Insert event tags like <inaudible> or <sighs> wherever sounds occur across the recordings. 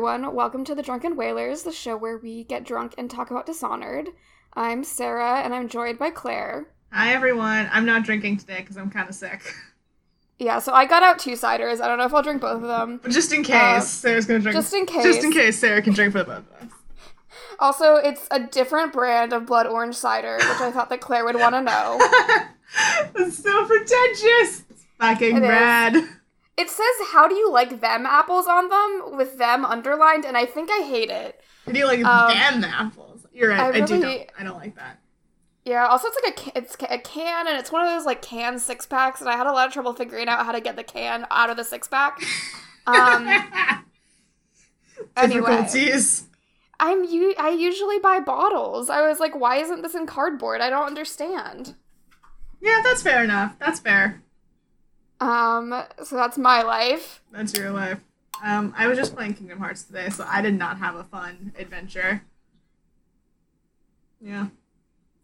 Uh, everyone, welcome to the Drunken Whalers, the show where we get drunk and talk about Dishonored. I'm Sarah, and I'm joined by Claire. Hi everyone. I'm not drinking today because I'm kind of sick. Yeah, so I got out two ciders. I don't know if I'll drink both of them. But just in case, Uh, Sarah's gonna drink. just in case. Just in case. Sarah can drink for the both of us. <laughs> Also, it's a different brand of blood orange cider, which I thought that Claire would want to know. <laughs> It's so pretentious. It's fucking It is. It says, How do you like them apples on them with them underlined, and I think I hate it. How do you like Um, damn the apples? You're right. I I, do really- don't. I don't like that. Yeah, also it's like a ca- it's a can and it's one of those like can six packs and I had a lot of trouble figuring out how to get the can out of the six pack. Um <laughs> anyway, Difficulties. I'm u- I usually buy bottles. I was like why isn't this in cardboard? I don't understand. Yeah, that's fair enough. That's fair. Um so that's my life. That's your life. Um, I was just playing Kingdom Hearts today, so I did not have a fun adventure. Yeah.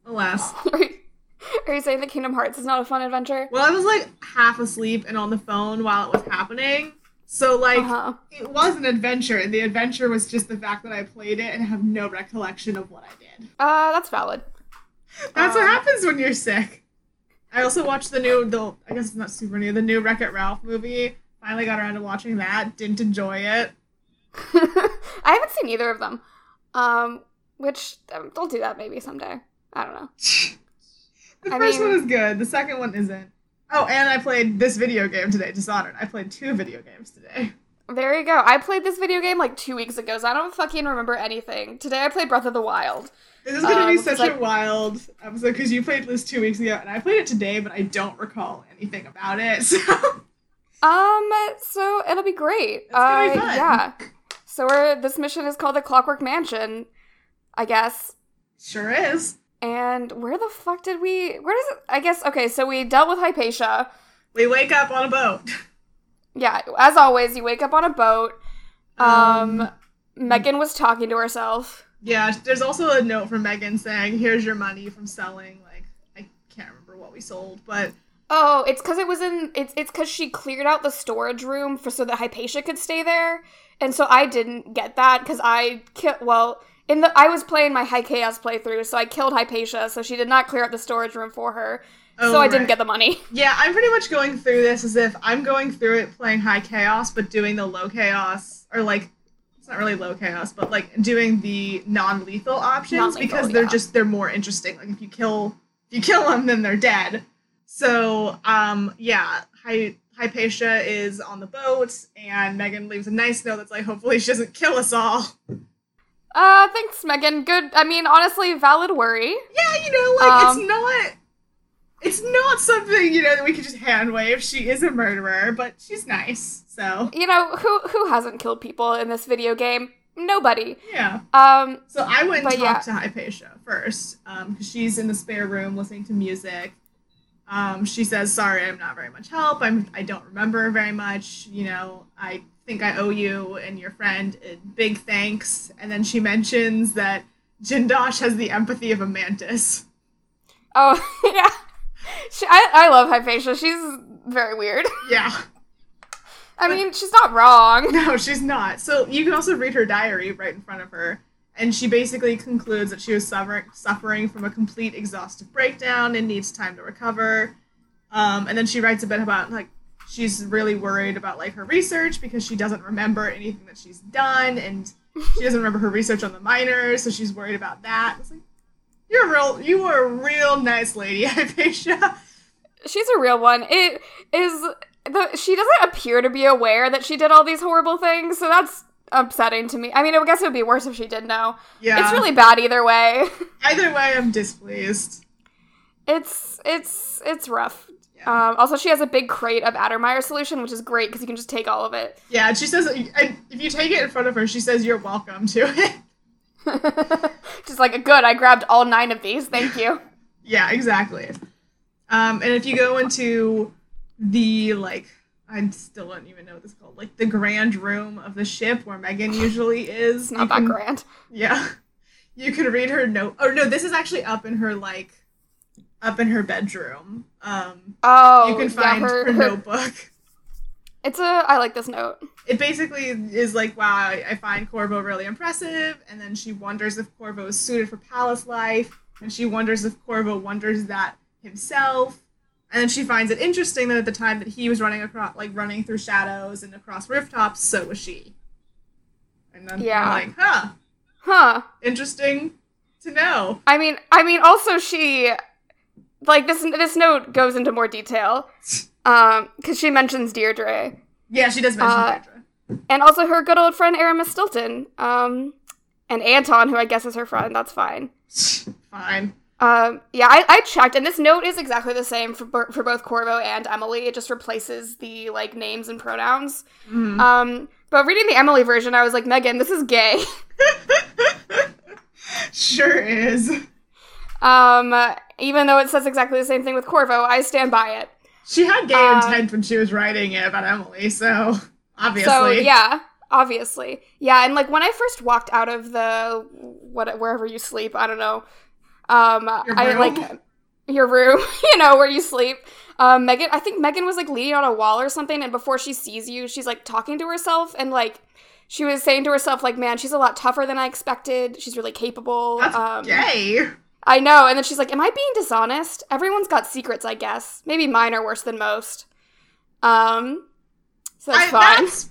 Alas. <laughs> Are you, are you saying that Kingdom Hearts is not a fun adventure? Well, I was like half asleep and on the phone while it was happening. So like Uh-huh. it was an adventure, and the adventure was just the fact that I played it and have no recollection of what I did. Uh that's valid. That's what Um, happens when you're sick. I also watched the new, the I guess it's not super new, the new Wreck It Ralph movie. Finally got around to watching that. Didn't enjoy it. <laughs> I haven't seen either of them. Um which um, they'll do that maybe someday. I don't know. <laughs> the I first mean- one is good. The second one isn't. Oh, and I played this video game today, Dishonored. I played two video games today. There you go. I played this video game like two weeks ago, so I don't fucking remember anything. Today I played Breath of the Wild. This is gonna Um, be such like- a wild episode because you played this two weeks ago, and I played it today, but I don't recall anything about it. <laughs> So Um, so it'll be great. Be Uh, fun. Yeah. So we're, this mission is called the Clockwork Mansion, I guess. sure is. And where the fuck did we? Where does it? I guess okay. So we dealt with Hypatia. We wake up on a boat. <laughs> Yeah, as always, you wake up on a boat. Um, Um, Meagan was talking to herself. Yeah, there's also a note from Meagan saying, "Here's your money from selling." Like I can't remember what we sold, but Oh, it's because it was in. It's it's because she cleared out the storage room for so that Hypatia could stay there, and so I didn't get that because I ki- well in the I was playing my High Chaos playthrough, so I killed Hypatia, so she did not clear out the storage room for her, Oh, so I didn't get the money. <laughs> yeah, I'm pretty much going through this as if I'm going through it playing high chaos, but doing the low chaos or like it's not really low chaos, but like doing the non-lethal options Non-lethal, because they're yeah. just they're more interesting. Like if you kill if you kill them, then they're dead. So um yeah, Hy- Hypatia is on the boat, and Meagan leaves a nice note that's like, hopefully she doesn't kill us all. Uh, thanks, Meagan. Good. I mean, honestly, valid worry. Yeah, you know, like Um, it's not it's not something, you know, that we could just hand wave. She is a murderer, but she's nice. So You know who who hasn't killed people in this video game? Nobody. yeah. Um, So I went and talked to Hypatia first, um, because she's in the spare room listening to music. Um, she says, "Sorry, I'm not very much help. I'm I don't remember very much. You know, I think I owe you and your friend a big thanks." And then she mentions that Jindosh has the empathy of a mantis. oh <laughs> yeah. She, I I love Hypatia. She's very weird. <laughs> Yeah. I mean, she's not wrong. <laughs> No, she's not. So you can also read her diary right in front of her. And she basically concludes that she was suffering, suffering from a complete exhaustive breakdown and needs time to recover. Um, and then she writes a bit about like she's really worried about like her research because she doesn't remember anything that she's done and she doesn't remember her research on the miners, so she's worried about that. It's like you're a real you are a real nice lady, <laughs> Hypatia. She's a real one. It is the she doesn't appear to be aware that she did all these horrible things, so that's upsetting to me. I mean, I guess it would be worse if she did know. Yeah. It's really bad either way. <laughs> either way I'm displeased. It's it's it's rough. Yeah. Um, also, she has a big crate of Addermire solution, which is great because you can just take all of it. Yeah, she says, if you take it in front of her, she says, "You're welcome to it." <laughs> Just like a good, I grabbed all nine of these. Thank you. <laughs> yeah, exactly. Um, and if you go into the like, I still don't even know what this is called, like the grand room of the ship where Meagan usually is. It's not that grand. Yeah, you can read her note. Oh no, this is actually up in her like, up in her bedroom. Um, Oh, you can yeah, find her, her, her- notebook. It's a. I like this note. It basically is like, wow, I, I find Corvo really impressive, and then she wonders if Corvo is suited for palace life, and she wonders if Corvo wonders that himself, and then she finds it interesting that at the time that he was running across, like running through shadows and across rooftops, so was she. And then Yeah. I'm like, huh, Huh. interesting to know. I mean, I mean, also she, like this. This note goes into more detail, <laughs> um, because she mentions Deirdre Yeah, she does mention Uh, Deirdre. and also her good old friend Aramis Stilton, um, and Anton, who I guess is her friend. That's fine. <laughs> Fine. Um, yeah, I, I checked, and this note is exactly the same for for both Corvo and Emily. It just replaces the like names and pronouns. Mhm. Um, but reading the Emily version, I was like, Meagan, this is gay. <laughs> sure is. um, even though it says exactly the same thing with Corvo, I stand by it. She had gay Uh, intent when she was writing it about Emily, so obviously. So yeah, obviously, yeah. And like when I first walked out of the what wherever you sleep, I don't know. Um, Your I like your room, <laughs> you know, where you sleep. Um, Meagan, I think Meagan was like leaning on a wall or something, and before she sees you, she's like talking to herself, and like she was saying to herself, like, "Man, she's a lot tougher than I expected. She's really capable." That's um, gay. I know. And then she's like, Am I being dishonest? Everyone's got secrets, I guess. Maybe mine are worse than most. Um, so that's I- fine. that's-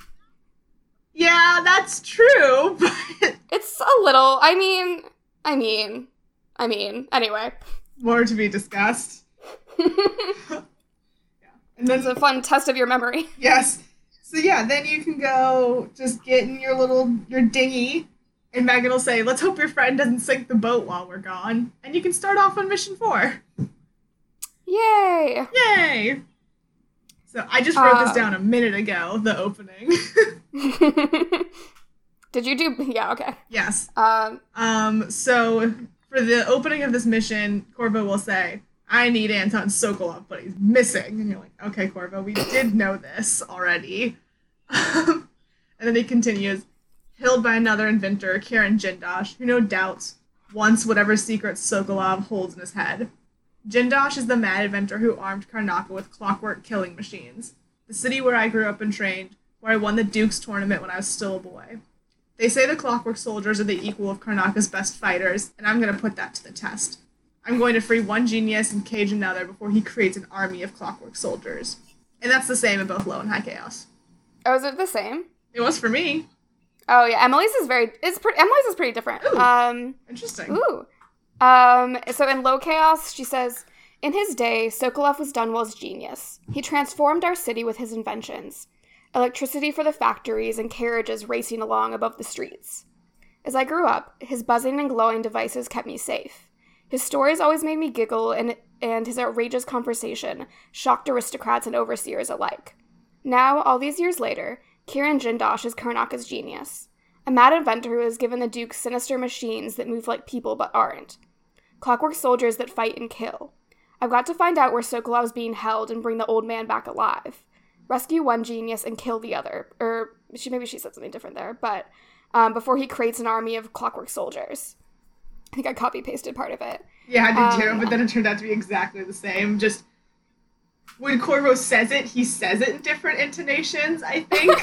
yeah, that's true, <laughs> but It's a little, I mean, I mean, I mean, anyway. more to be discussed. <laughs> And then it's a fun test of your memory. yes. So yeah, then you can go just get in your little your dinghy and Meagan will say, Let's hope your friend doesn't sink the boat while we're gone. And you can start off on mission four. Yay! Yay! So I just wrote this Um, down a minute ago, the opening. <laughs> Did you do, yeah, okay. yes. Um, Um, so for the opening of this mission, Corvo will say, I need Anton Sokolov, but he's missing. And you're like, okay, Corvo, we did know this already. <laughs> and then he continues, Hilled by another inventor, Kirin Jindosh, who no doubt wants whatever secrets Sokolov holds in his head. Jindosh is the mad inventor who armed Karnaca with clockwork killing machines. The city where I grew up and trained, where I won the Duke's tournament when I was still a boy. They say the clockwork soldiers are the equal of Karnaca's best fighters, and I'm going to put that to the test. I'm going to free one genius and cage another before he creates an army of clockwork soldiers. And that's the same in both low and high chaos. oh, is it the same? It was for me. Oh, yeah, Emily's is very, it's pretty, Emily's is pretty different. Ooh. Um, Interesting. Ooh. Um, so in Low Chaos, she says, In his day, Sokolov was Dunwall's genius. He transformed our city with his inventions electricity for the factories and carriages racing along above the streets. As I grew up, his buzzing and glowing devices kept me safe. His stories always made me giggle, and, and his outrageous conversation shocked aristocrats and overseers alike. Now, all these years later, Kirin Jindosh is Karnaca's genius a mad inventor who has given the Duke sinister machines that move like people but aren't. Clockwork soldiers that fight and kill. I've got to find out where Sokolov's being held and bring the old man back alive. Rescue one genius and kill the other. Or she maybe she said something different there, but um, before he creates an army of clockwork soldiers. I think I copy pasted part of it. Yeah, I did too, Um, but then it turned out to be exactly the same. Just when Corvo says it, he says it in different intonations, I think.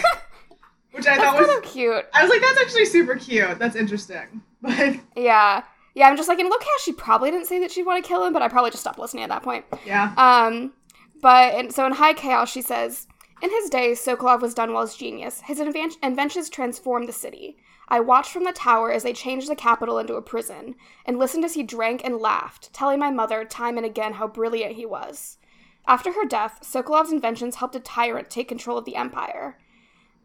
<laughs> which I thought was. kind of cute. I was like, that's actually super cute. That's interesting. <laughs> But Yeah. Yeah, I'm just like in Low Chaos, she probably didn't say that she'd want to kill him, but I probably just stopped listening at that point. yeah. Um, but and so in High Chaos, she says, in his day, Sokolov was Dunwall's genius. His inven- inventions transformed the city. I watched from the tower as they changed the capital into a prison, and listened as he drank and laughed, telling my mother time and again how brilliant he was. After her death, Sokolov's inventions helped a tyrant take control of the empire.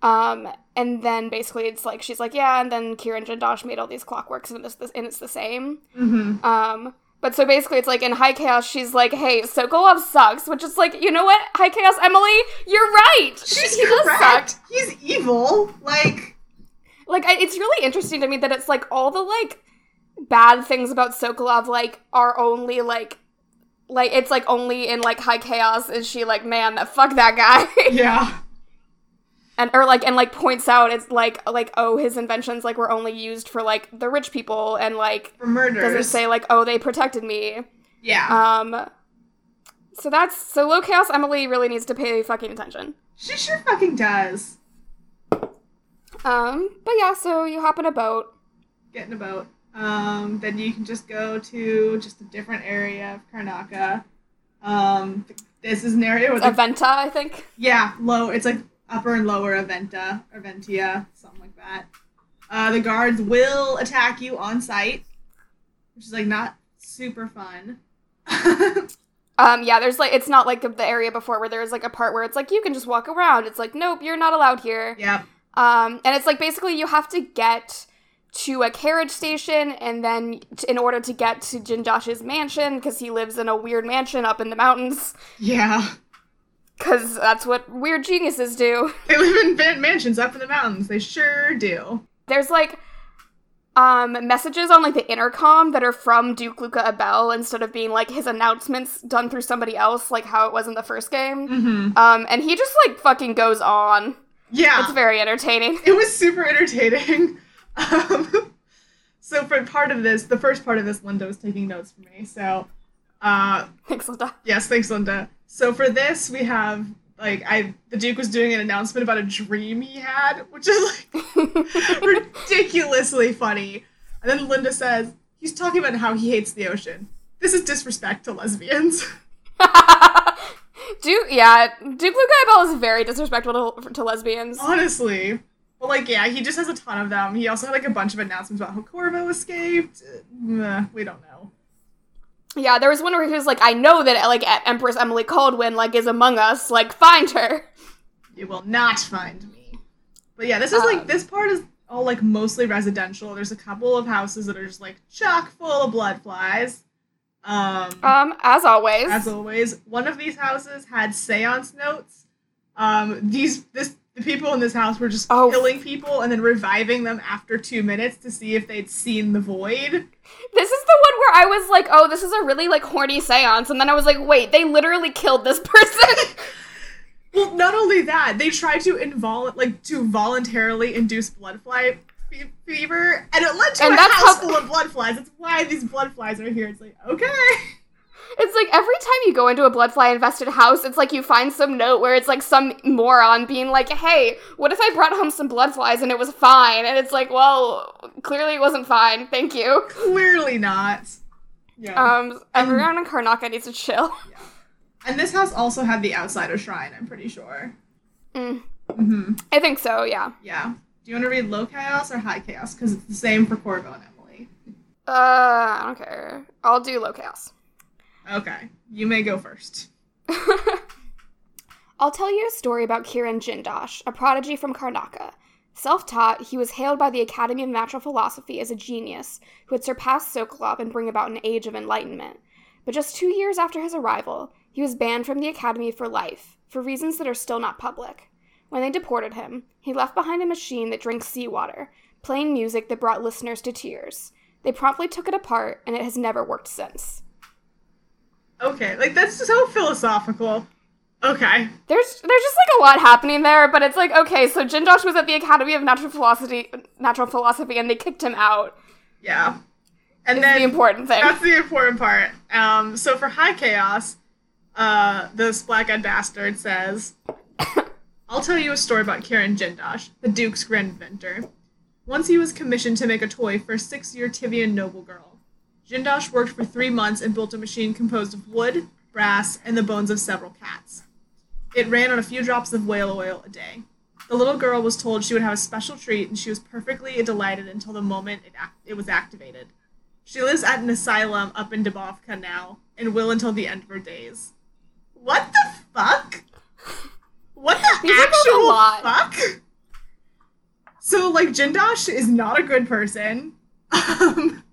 Um, and then basically it's like she's like, yeah, and then Kirin Jindosh made all these clockworks, and it's the, and it's the same. Mm-hmm. Um, but so basically, it's like in High Chaos, she's like, "Hey, Sokolov sucks," which is like, you know what, High Chaos Emily, you're right. <laughs> She's he correct. He's evil. Like, Like, I, it's really interesting to me that it's like all the like bad things about Sokolov like are only like. Like it's like only in like high chaos is she like man that fuck that guy <laughs> yeah. and or like and like points out it's like like oh his inventions like were only used for like the rich people and like For murders. doesn't say like oh they protected me yeah. Um, so that's so low chaos. Emily really needs to pay fucking attention. She sure fucking does. Um, but yeah, so you hop in a boat. Get in a boat. Um, then you can just go to just a different area of Karnaca. Um, this is an area with Aventa, I think. Yeah, low. It's like upper and lower Aventa, Aventia, something like that. Uh, the guards will attack you on sight, which is like not super fun. <laughs> Um, yeah, there's like it's not like the area before where there's like a part where it's like you can just walk around. It's like nope, you're not allowed here. Yeah. Um, and it's like basically you have to get to a carriage station, and then t- in order to get to Jindosh's mansion, because he lives in a weird mansion up in the mountains, Yeah. because that's what weird geniuses do. They live in mansions up in the mountains. They sure do. There's like um messages on like the intercom that are from Duke Luca Abel instead of being like his announcements done through somebody else, like how it was in the first game. Mm-hmm. Um, and he just like fucking goes on. Yeah. It's very entertaining. it was super entertaining. Um, <laughs> so for part of this, the first part of this, Linda was taking notes for me. So, uh, Thanks, Linda. yes, thanks, Linda. So for this, we have like I the Duke was doing an announcement about a dream he had, which is like <laughs> ridiculously funny. And then Linda says he's talking about how he hates the ocean. This is disrespect to lesbians. <laughs> Duke, yeah, Duke Luca Abel is very disrespectful to, to lesbians. Honestly. But like, yeah, he just has a ton of them. He also had like a bunch of announcements about how Corvo escaped. Uh, we don't know. Yeah, there was one where he was like, "I know that like Empress Emily Kaldwin like is among us. Like, find her." You will not find me. But yeah, this is like Um. this part is all like mostly residential. There's a couple of houses that are just like chock full of blood flies. Um, Um, as always. as always, one of these houses had seance notes. Um, these this the people in this house were just Oh. killing people and then reviving them after two minutes to see if they'd seen the void. This is the one where I was like, "Oh, this is a really like horny séance," and then I was like, "Wait, they literally killed this <laughs> person." Well, not only that, they tried to invol like to voluntarily induce blood fly fe- fever, and it led to And a that's house how- full of blood flies. That's why these blood flies are here. It's like okay, It's like every time you go into a bloodfly infested house, it's like you find some note where it's like some moron being like, "Hey, what if I brought home some bloodflies and it was fine?" And it's like, "Well, clearly it wasn't fine. Thank you." clearly not. Yeah, Um, everyone in Karnaca needs to chill. and this house also had the outsider shrine. I'm pretty sure. Mm, hmm I think so. Yeah. Yeah. Do you want to read low chaos or high chaos? Because it's the same for Corvo and Emily. Uh, I don't care. I'll do low chaos. Okay, you may go first. <laughs> I'll tell you a story about Kirin Jindosh, a prodigy from Karnaca. Self taught, he was hailed by the Academy of Natural Philosophy as a genius who had surpassed Sokolov and bring about an age of enlightenment. But just two years after his arrival, he was banned from the Academy for life, for reasons that are still not public. When they deported him, he left behind a machine that drinks seawater, playing music that brought listeners to tears. They promptly took it apart, and it has never worked since. Okay, like that's so philosophical. Okay. There's there's just like a lot happening there, but it's like okay, so Jindosh was at the Academy of Natural Philosophy, Natural Philosophy, and they kicked him out. Yeah. And then the important thing. That's the important part. Um, so for high chaos, uh, this black-eyed bastard says, <coughs> "I'll tell you a story about Kirin Jindosh, the Duke's grand inventor. Once he was commissioned to make a toy for a six-year Tyvian noble girl. Jindosh worked for three months and built a machine composed of wood, brass, and the bones of several cats. It ran on a few drops of whale oil a day. The little girl was told she would have a special treat, and she was perfectly delighted until the moment it, act- it was activated. She lives at an asylum up in Dabokva now, and will until the end of her days. What the fuck? What the These are a actual fuck? So, like, Jindosh is not a good person. <laughs> Um,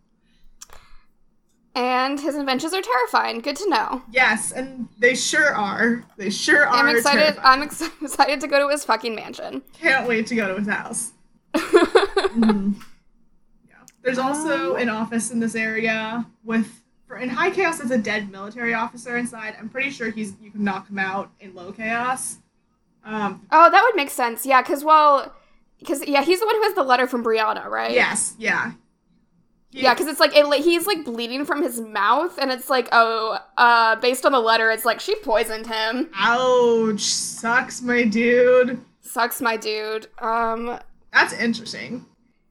and his inventions are terrifying. Good to know. yes, and they sure are. They sure are. I'm excited. terrifying. I'm ex- <laughs> excited to go to his fucking mansion. Can't wait to go to his house. <laughs> Mhm. Yeah. There's also Um, an office in this area with for in high chaos there's a dead military officer inside. I'm pretty sure he's you can knock him out in low chaos. Um oh, that would make sense. Yeah, because well, because yeah, he's the one who has the letter from Brianna, right? yes, yeah. Yeah, because it's like it, he's like bleeding from his mouth, and it's like, oh, uh, based on the letter, it's like she poisoned him. Ouch. Sucks, my dude. Sucks, my dude. Um, That's interesting.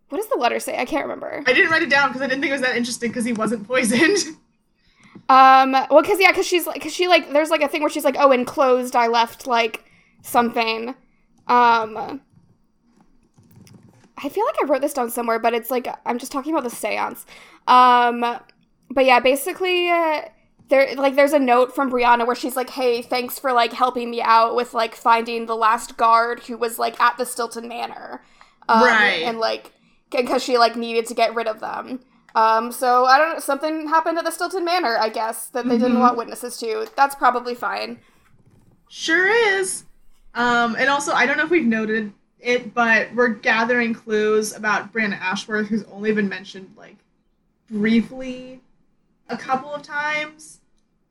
what does the letter say? I can't remember. I didn't write it down because I didn't think it was that interesting because he wasn't poisoned. <laughs> Um, well, because yeah, because she's like, because she like, there's like a thing where she's like, oh, enclosed, I left like something. Um, I feel like I wrote this down somewhere, but it's like I'm just talking about the seance. Um, but yeah, basically, uh, there like there's a note from Brianna where she's like, hey, thanks for like helping me out with like finding the last guard who was like at the Stilton Manor, um, Right. And like, because she like needed to get rid of them. Um, so I don't know, something happened at the Stilton Manor, I guess, that they didn't Mhm. want witnesses to. That's probably fine. Sure is. Um, and also, I don't know if we've noted it, but we're gathering clues about Brianna Ashworth, who's only been mentioned like briefly a couple of times.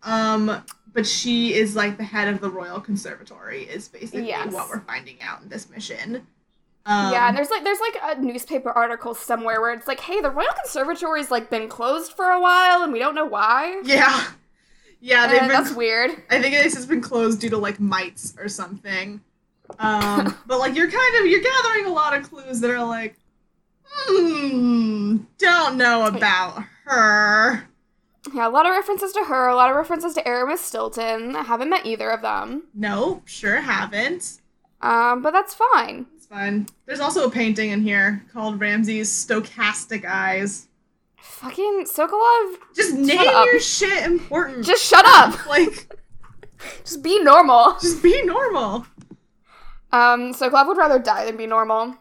Um, but she is like the head of the Royal Conservatory, is basically Yes. what we're finding out in this mission. Um, yeah, and there's like there's like a newspaper article somewhere where it's like, hey, the Royal Conservatory's like been closed for a while and we don't know why. yeah, yeah. They've Uh, been that's weird. I think this has been closed due to like mites or something. Um, <laughs> but like you're kind of you're gathering a lot of clues that are like, hmm, don't know about her. Yeah, a lot of references to her, a lot of references to Aramis Stilton. I haven't met either of them. No, sure haven't. Um, but that's fine. It's fine. There's also a painting in here called Ramsey's Stochastic Eyes. Fucking Sokolov, Just name your shit important. just shut up. like, <laughs> Just be normal. just be normal. Um, Sokolov would rather die than be normal.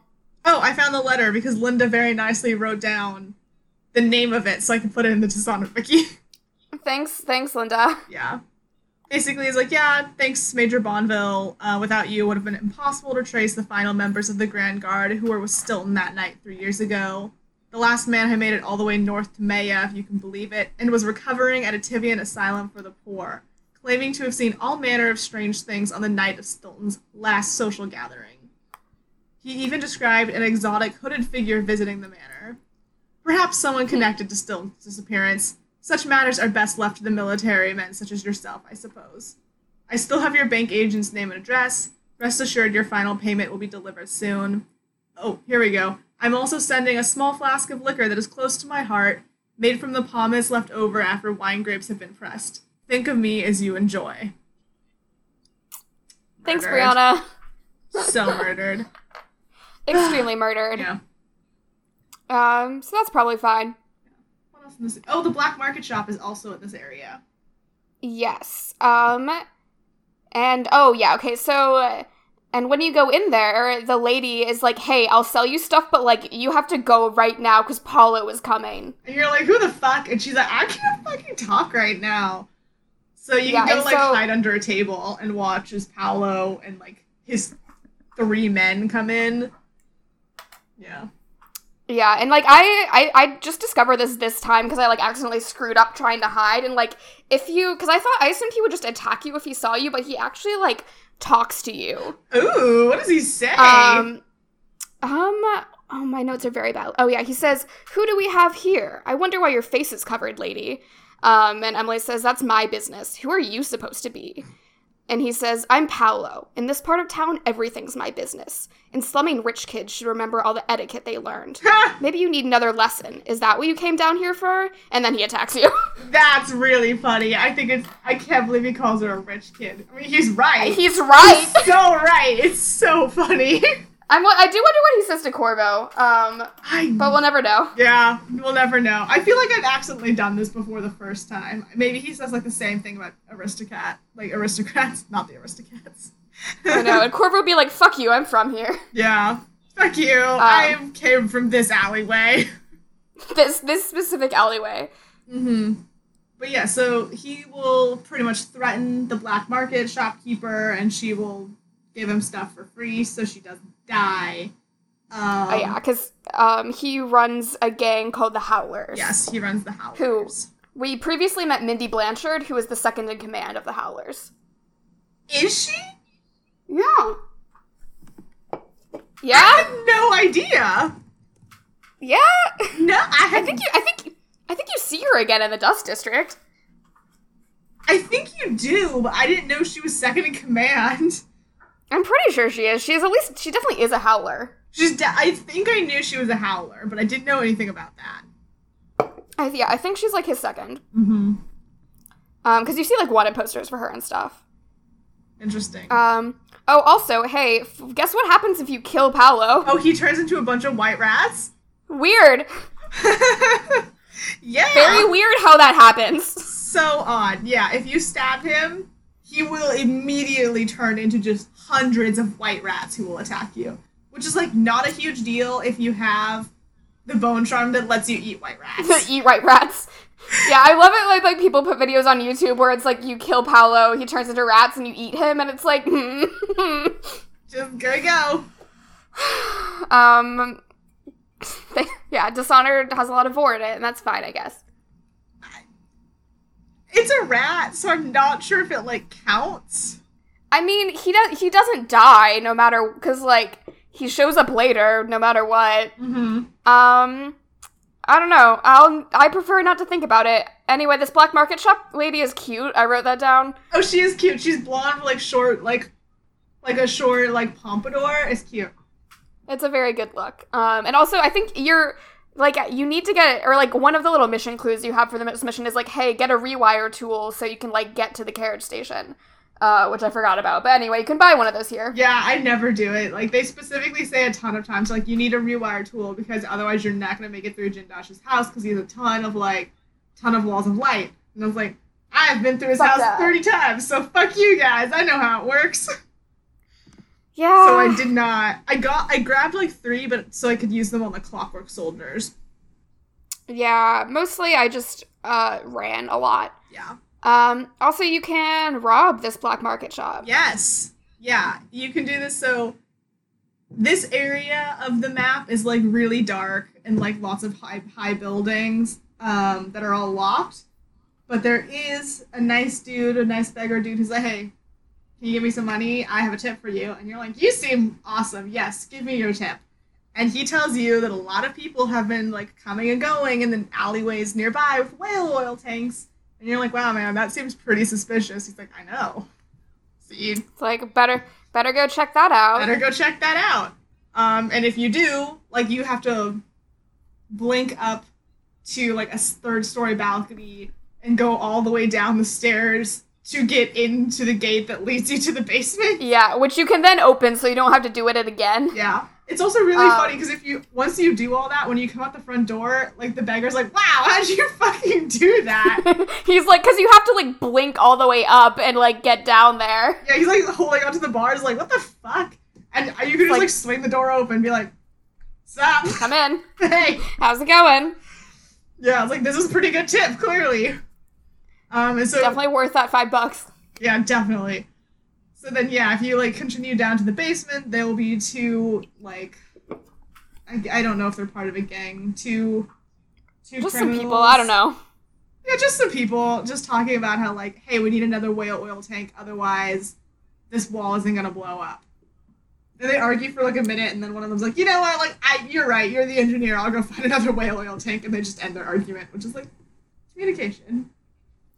Oh, I found the letter because Linda very nicely wrote down the name of it so I can put it in the Dishonored wiki. <laughs> Thanks, thanks, Linda. yeah. Basically, he's like, yeah, thanks, Major Bonville. Uh, without you, it would have been impossible to trace the final members of the Grand Guard who were with Stilton that night three years ago. The last man had made it all the way north to Maya, if you can believe it, and was recovering at a Tyvian asylum for the poor, claiming to have seen all manner of strange things on the night of Stilton's last social gathering. He even described an exotic hooded figure visiting the manor. Perhaps someone connected to Stilton's disappearance. Such matters are best left to the military men such as yourself, I suppose. I still have your bank agent's name and address. Rest assured your final payment will be delivered soon. Oh, here we go. I'm also sending a small flask of liquor that is close to my heart, made from the pomace left over after wine grapes have been pressed. Think of me as you enjoy. Thanks, Brianna. So murdered. <laughs> Extremely murdered. Yeah. Um, so that's probably fine. What else in this? Oh, the black market shop is also in this area. Yes. Um, and oh yeah, okay. So, uh, and when you go in there, the lady is like, "Hey, I'll sell you stuff, but like you have to go right now because Paolo is coming." And you're like, who the fuck? And she's like, I can't fucking talk right now. So you Yeah, can go like so- hide under a table and watch as Paolo and like his three men come in. Yeah. Yeah, and like I, I, I just discovered this this time because I like accidentally screwed up trying to hide, and like if you, because I thought I assumed he would just attack you if he saw you, but he actually like talks to you. Ooh, what does he say? Um, um, oh, my notes are very bad. Oh, yeah, he says, Who do we have here? I wonder why your face is covered, lady. Um, and Emily says, That's my business. Who are you supposed to be? And he says, I'm Paolo. In this part of town, everything's my business. And slumming rich kids should remember all the etiquette they learned. <laughs> Maybe you need another lesson. Is that what you came down here for? And then he attacks you. <laughs> That's really funny. I think it's. I can't believe he calls her a rich kid. I mean, he's right. He's right. so right. It's so funny. <laughs> I'm, I do wonder what he says to Corvo. Um, I. but we'll never know. Yeah, we'll never know. I feel like I've accidentally done this before the first time. Maybe he says like the same thing about aristocrat, like aristocrats, not the aristocrats. I know. And Corvo would be like, fuck you, I'm from here. <laughs> yeah. Fuck you. Um, I came from this alleyway. <laughs> This this specific alleyway. Mm-hmm. But yeah, so he will pretty much threaten the black market shopkeeper, and she will give him stuff for free so she doesn't die. Um, oh yeah, because um, he runs a gang called the Howlers. Yes, he runs the Howlers. Who We previously met Mindy Blanchard, who is the second in command of the Howlers. Is she? Yeah. I Yeah. had no idea. Yeah. No, I I think you. I think I think you see her again in the Dust District. I think you do, but I didn't know she was second in command. <laughs> I'm pretty sure she is. She's at least she definitely is a howler. She's. De- I think I knew she was a howler, but I didn't know anything about that. I, yeah, I think she's like his second. Mm-hmm. Um, because you see like wanted posters for her and stuff. Interesting. Um. Oh, also, hey, f- guess what happens if you kill Paolo? oh, he turns into a bunch of white rats. Weird. <laughs> yeah. Very weird how that happens. so odd. Yeah, if you stab him, he will immediately turn into just hundreds of white rats who will attack you. Which is like not a huge deal if you have the bone charm that lets you eat white rats. <laughs> Eat right rats. Yeah, I love it. Like, like people put videos on YouTube where it's like you kill Paolo, he turns into rats, and you eat him, and it's like, <laughs> just go go. <sighs> um, they, <laughs> yeah, Dishonored has a lot of vor in it, and that's fine, I guess. It's a rat, so I'm not sure if it like counts. I mean, he does he doesn't die no matter because like he shows up later no matter what. Mm-hmm. Um, I don't know. I'll I prefer not to think about it. Anyway, this black market shop lady is cute. I wrote that down. Oh, she is cute. She's blonde, like short, like like a short like pompadour. It's cute. It's a very good look. Um, and also I think you're like you need to get or like one of the little mission clues you have for this mission is like, hey, get a rewire tool so you can like get to the carriage station. Uh, which I forgot about. But anyway, you can buy one of those here. Yeah, I never do it. Like they specifically say a ton of times, like you need a rewire tool because otherwise you're not gonna make it through Jindosh's house because he has a ton of like, ton of walls of light. And I was like, I've been through his Fuck house that. thirty times, so fuck you guys. I know how it works. <laughs> Yeah. so I did not. I got, I grabbed like three, but so I could use them on the clockwork soldiers. Yeah, mostly I just uh ran a lot. Yeah. Um also you can rob this black market shop. Yes. Yeah, you can do this. So, this area of the map is like really dark and like lots of high high buildings um, that are all locked. But there is a nice dude, a nice beggar dude who's like, "Hey, can you give me some money? I have a tip for you." And you're like, "You seem awesome. Yes, give me your tip." And he tells you that a lot of people have been like coming and going in the alleyways nearby with whale oil tanks. And you're like, "Wow, man, that seems pretty suspicious." He's like, "I know." See, It's like better better go check that out. better go check that out. Um, and if you do, like, you have to blink up to like a third story balcony and go all the way down the stairs to get into the gate that leads you to the basement. Yeah, which you can then open so you don't have to do it again. Yeah. It's also really Um, funny because if you once you do all that, when you come out the front door, like the beggar's like, "Wow, <laughs> how'd you fucking do that?" <laughs> He's like, because you have to like blink all the way up and like get down there. yeah, he's like holding onto the bars, like, "What the fuck?" And you can just Like- like swing the door open and be like, "Stop, <laughs> Come in. hey." How's it going? Yeah, I was like, this is a pretty good tip, clearly. Um, and so Definitely worth that five bucks. yeah, definitely. So then, yeah, if you like continue down to the basement, there will be two like, I, I don't know if they're part of a gang. Two, two Just some people. I don't know. Yeah, just some people just talking about how like, hey, we need another whale oil tank, otherwise, this wall isn't gonna blow up. And they argue for like a minute, and then one of them's like, you know what, like, I, you're right, you're the engineer. I'll go find another whale oil tank, and they just end their argument, which is like communication.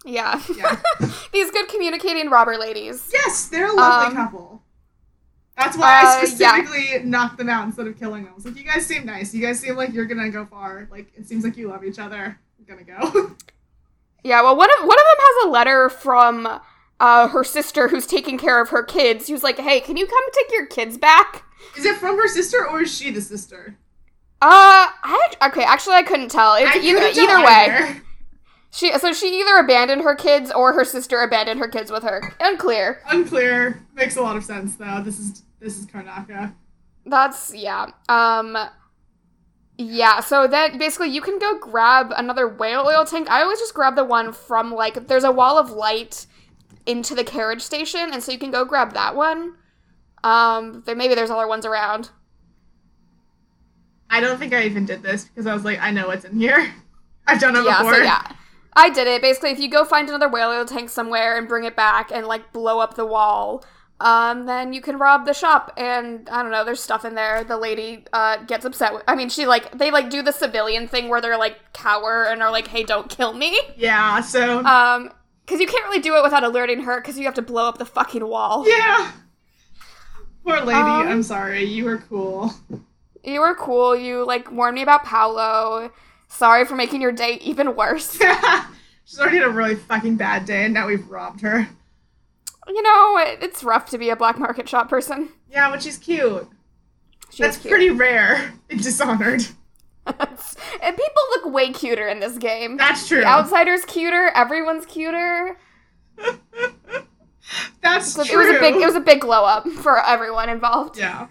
Yeah. Yeah. <laughs> These good communicating robber ladies. Yes, they're a lovely Um, couple. That's why I uh, yeah. specifically knocked them out instead of killing them. I was like, you guys seem nice. You guys seem like you're gonna go far. Like, it seems like you love each other. I'm gonna go. <laughs> Yeah, well, one of one of them has a letter from uh, her sister who's taking care of her kids. Who's like, "Hey, can you come take your kids back?" is it from her sister or is she the sister? Uh, I okay. Actually, I couldn't tell. It's I either either way. either. She so she either abandoned her kids or her sister abandoned her kids with her. Unclear. Unclear. Makes a lot of sense though. This is this is Karnaca. That's yeah. Um yeah, so then basically you can go grab another whale oil tank. I always just grab the one from like there's a wall of light into the carriage station, and so you can go grab that one. Um there maybe there's other ones around. I don't think I even did this because I was like, I know what's in here. <laughs> I've done it yeah, before. so yeah. I did it. Basically, if you go find another whale oil tank somewhere and bring it back and like blow up the wall, um, then you can rob the shop. And I don't know, there's stuff in there. The lady uh, gets upset. With, I mean, she like they like do the civilian thing where they're like cower and are like, "Hey, don't kill me." Yeah, so Um, because you can't really do it without alerting her because you have to blow up the fucking wall. yeah. Poor lady, Um, I'm sorry. You were cool. You were cool. You like warned me about Paolo. Sorry for making your day even worse. <laughs> She's already had a really fucking bad day, and now we've robbed her. you know, it, it's rough to be a black market shop person. Yeah, but she's cute. She That's cute. pretty rare <laughs> in Dishonored. and people look way cuter in this game. That's true. The outsider's cuter. Everyone's cuter. <laughs> That's So true. it was a big. It was a big glow up for everyone involved. Yeah.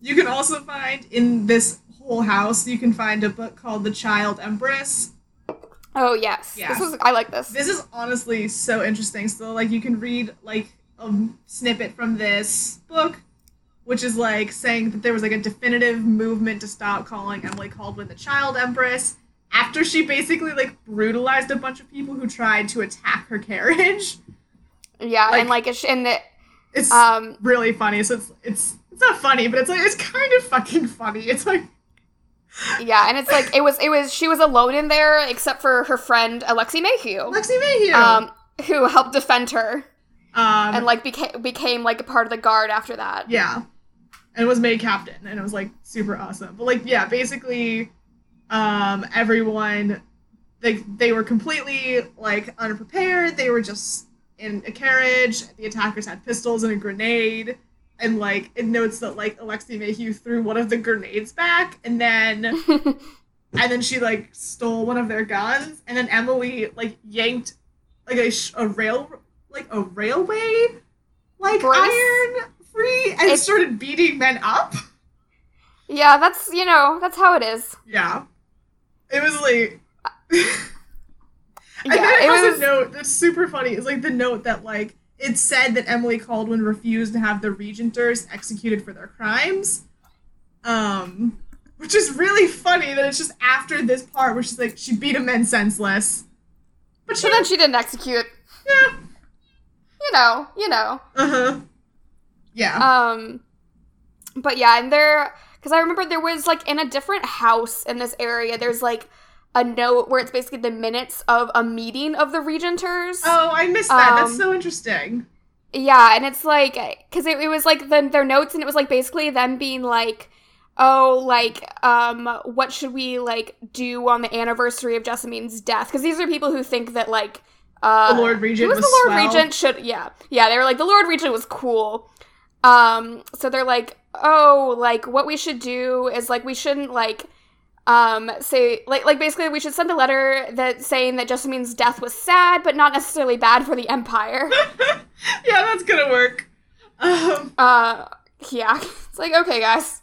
You can also find in this whole house, you can find a book called The Child Empress. Oh yes. Yeah. This was. I like this. This is honestly so interesting. So like you can read like a snippet from this book, which is like saying that there was like a definitive movement to stop calling Emily Kaldwin the Child Empress after she basically like brutalized a bunch of people who tried to attack her carriage. yeah, like- and like it's and it, It's um really funny. So it's it's it's not funny, but it's like it's kind of fucking funny. It's like yeah, and it's like it was it was she was alone in there except for her friend Alexi Mayhew, Alexi Mayhew. um, who helped defend her um and like became became like a part of the guard after that. Yeah. And was made captain and it was like super awesome. But like yeah, basically um everyone like they were completely like unprepared. They were just in a carriage. The attackers had pistols and a grenade. And like it notes that like Alexi Mayhew threw one of the grenades back and then <laughs> and then she like stole one of their guns and then Emily like yanked like a, sh- a rail like a railway like iron free and It's- started beating men up. yeah, that's you know that's how it is. Yeah, it was like. <laughs> and Yeah, then it, it was- a note that's super funny. It's like the note that like it said that Emily Kaldwin refused to have the regenters executed for their crimes. Um, which is really funny that it's just after this part where she's like she beat a man senseless, but she So then she didn't execute. yeah You know, you know. uh huh yeah Um, but yeah, and there, because I remember there was like in a different house in this area, there's like a note where it's basically the minutes of a meeting of the regenters. oh I missed that. That's um, so interesting. Yeah, and it's like, because it, it was like the, their notes, and it was like basically them being like, oh, like, um, what should we like do on the anniversary of Jessamine's death? Because these are people who think that like, uh, The Lord Regent was, was the Lord swell. Regent should yeah yeah they were like the Lord Regent was cool. Um, so they're like, oh, like what we should do is like we shouldn't like um say like like basically we should send a letter that saying that Jessamine's death was sad but not necessarily bad for the empire. <laughs> yeah, that's gonna work. Um, uh yeah. <laughs> It's like okay guys.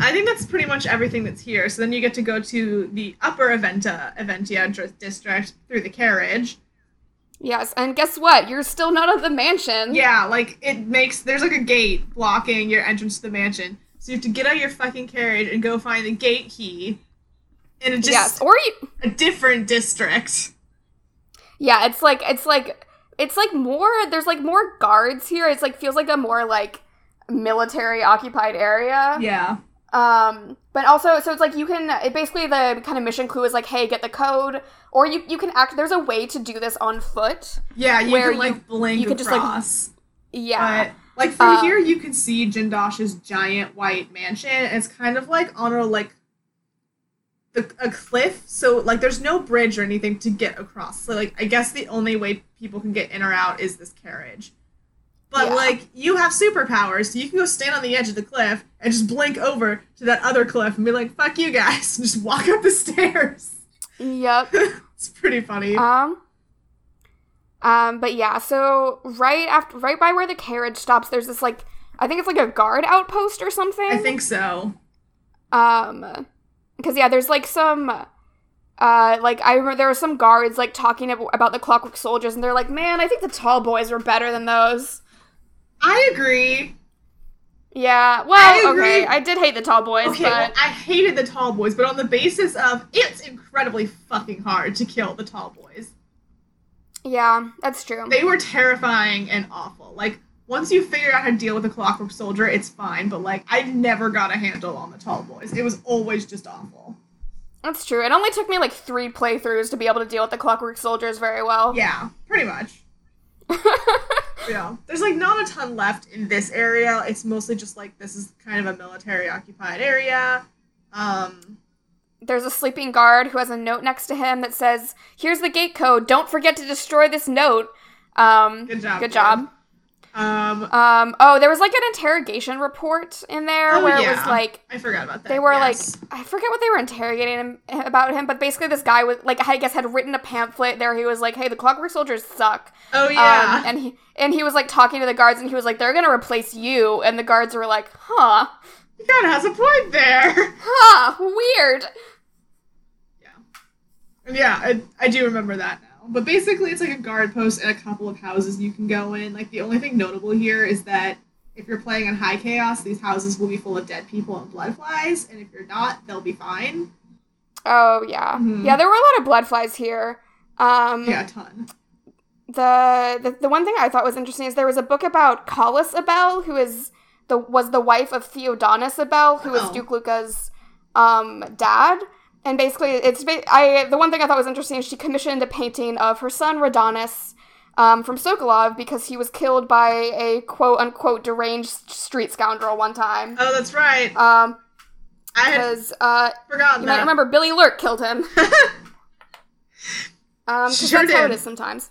I think that's pretty much everything that's here. So then you get to go to the upper Aventa, Aventia district through the carriage. Yes, and guess what? You're still not at the mansion. Yeah, like it makes there's like a gate blocking your entrance to the mansion. So you have to get out of your fucking carriage and go find the gate key in a just yes. Or you a different district. Yeah, it's like it's like it's like more there's like more guards here. It's like feels like a more like military occupied area. Yeah. Um but also so it's like you can it basically the kind of mission clue is like hey, get the code or you you can act there's a way to do this on foot. Yeah, you Where can like you- blink you can just, like, across. Yeah. But like from Uh, here, you can see Jindosh's giant white mansion. It's kind of like on a like the a cliff, so like there's no bridge or anything to get across. So like I guess the only way people can get in or out is this carriage. But Yeah. like you have superpowers, so you can go stand on the edge of the cliff and just blink over to that other cliff and be like, "Fuck you guys," <laughs> and just walk up the stairs. Yep. <laughs> it's pretty funny. Um um but yeah, so right after right by where the carriage stops there's this like I think it's like a guard outpost or something. I think so. Um, because yeah, there's like some, uh, like I remember there were some guards like talking about the Clockwork Soldiers, and they're like, "Man, I think the Tall Boys were better than those." I agree. Yeah, well, I agree. okay, I did hate the Tall Boys, Okay, well, I hated the tall boys, but on the basis of it's incredibly fucking hard to kill the tall boys. yeah, that's true. They were terrifying and awful. Like once you figure out how to deal with a clockwork soldier, it's fine. But like, I never got a handle on the tall boys. It was always just awful. That's true. It only took me like three playthroughs to be able to deal with the Clockwork Soldiers very well. Yeah, pretty much. <laughs> yeah, there's like not a ton left in this area. It's mostly just like this is kind of a military occupied area. Um, There's a sleeping guard who has a note next to him that says, "Here's the gate code. Don't forget to destroy this note." Um, Good job, Good job. Um, Um, oh, there was like an interrogation report in there Oh, where it was like I forgot about that. they were yes. like I forget what they were interrogating him about him, but basically this guy was like I guess had written a pamphlet there. He was like, "Hey, the Clockwork Soldiers suck." oh yeah, Um, and he and he was like talking to the guards, and he was like, "They're gonna replace you," and the guards were like, "Huh, he kind of has a point there. <laughs> huh, weird." And yeah, I, I do remember that. But basically, it's like a guard post and a couple of houses you can go in. Like the only thing notable here is that if you're playing on high chaos, these houses will be full of dead people and blood flies, and if you're not, they'll be fine. Oh yeah, Mhm. yeah. There were a lot of blood flies here. Um, Yeah, a ton. the, the the one thing I thought was interesting is there was a book about Collis Abel, who is the was the wife of Theodanis Abel, who was Oh. Duke Luca's um, dad. And basically, it's I the one thing I thought was interesting is she commissioned a painting of her son Radonis um, from Sokolov because he was killed by a quote unquote deranged street scoundrel one time. Oh, that's right. Um, I had because uh, forgotten you that. might remember Billy Lurk killed him. <laughs> Um, Sure that's how it did. sometimes.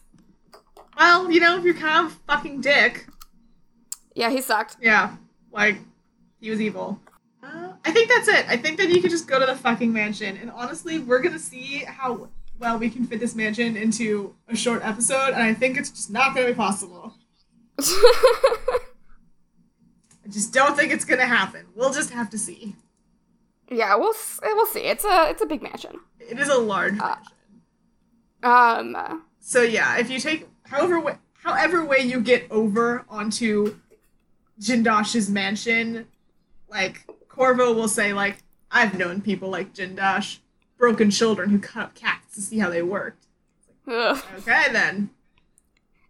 well, you know, if you're kind of fucking dick, Yeah, he sucked. yeah, like he was evil. I think that's it. I think that you could just go to the fucking mansion, and honestly, we're gonna see how well we can fit this mansion into a short episode, and I think it's just not gonna be possible. <laughs> I just don't think it's gonna happen. We'll just have to see. Yeah, we'll we'll see. It's a it's a big mansion. It is a large Uh, mansion. Um, So yeah, if you take however way, however way you get over onto Jindosh's mansion, like Corvo will say like I've known people like Jindosh, broken children who cut up cats to see how they worked. ugh. Okay then.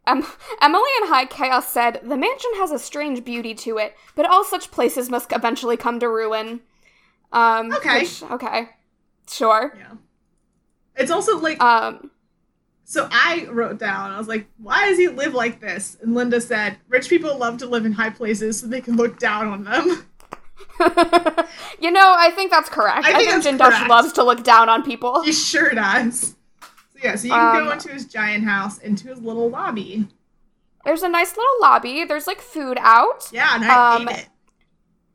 Um, Emily in High Chaos said the mansion has a strange beauty to it, but all such places must eventually come to ruin. Um, Okay. which- okay, sure. Yeah. It's also like Um, so I wrote down, I was like, why does he live like this? And Linda said, rich people love to live in high places so they can look down on them. <laughs> <laughs> you know, I think that's correct. I I think think, that's Jindosh correct. loves to look down on people. he sure does. So yeah, so you can go Um, into his giant house, into his little lobby. There's a nice little lobby. There's like food out. Yeah, and I Um, ate it.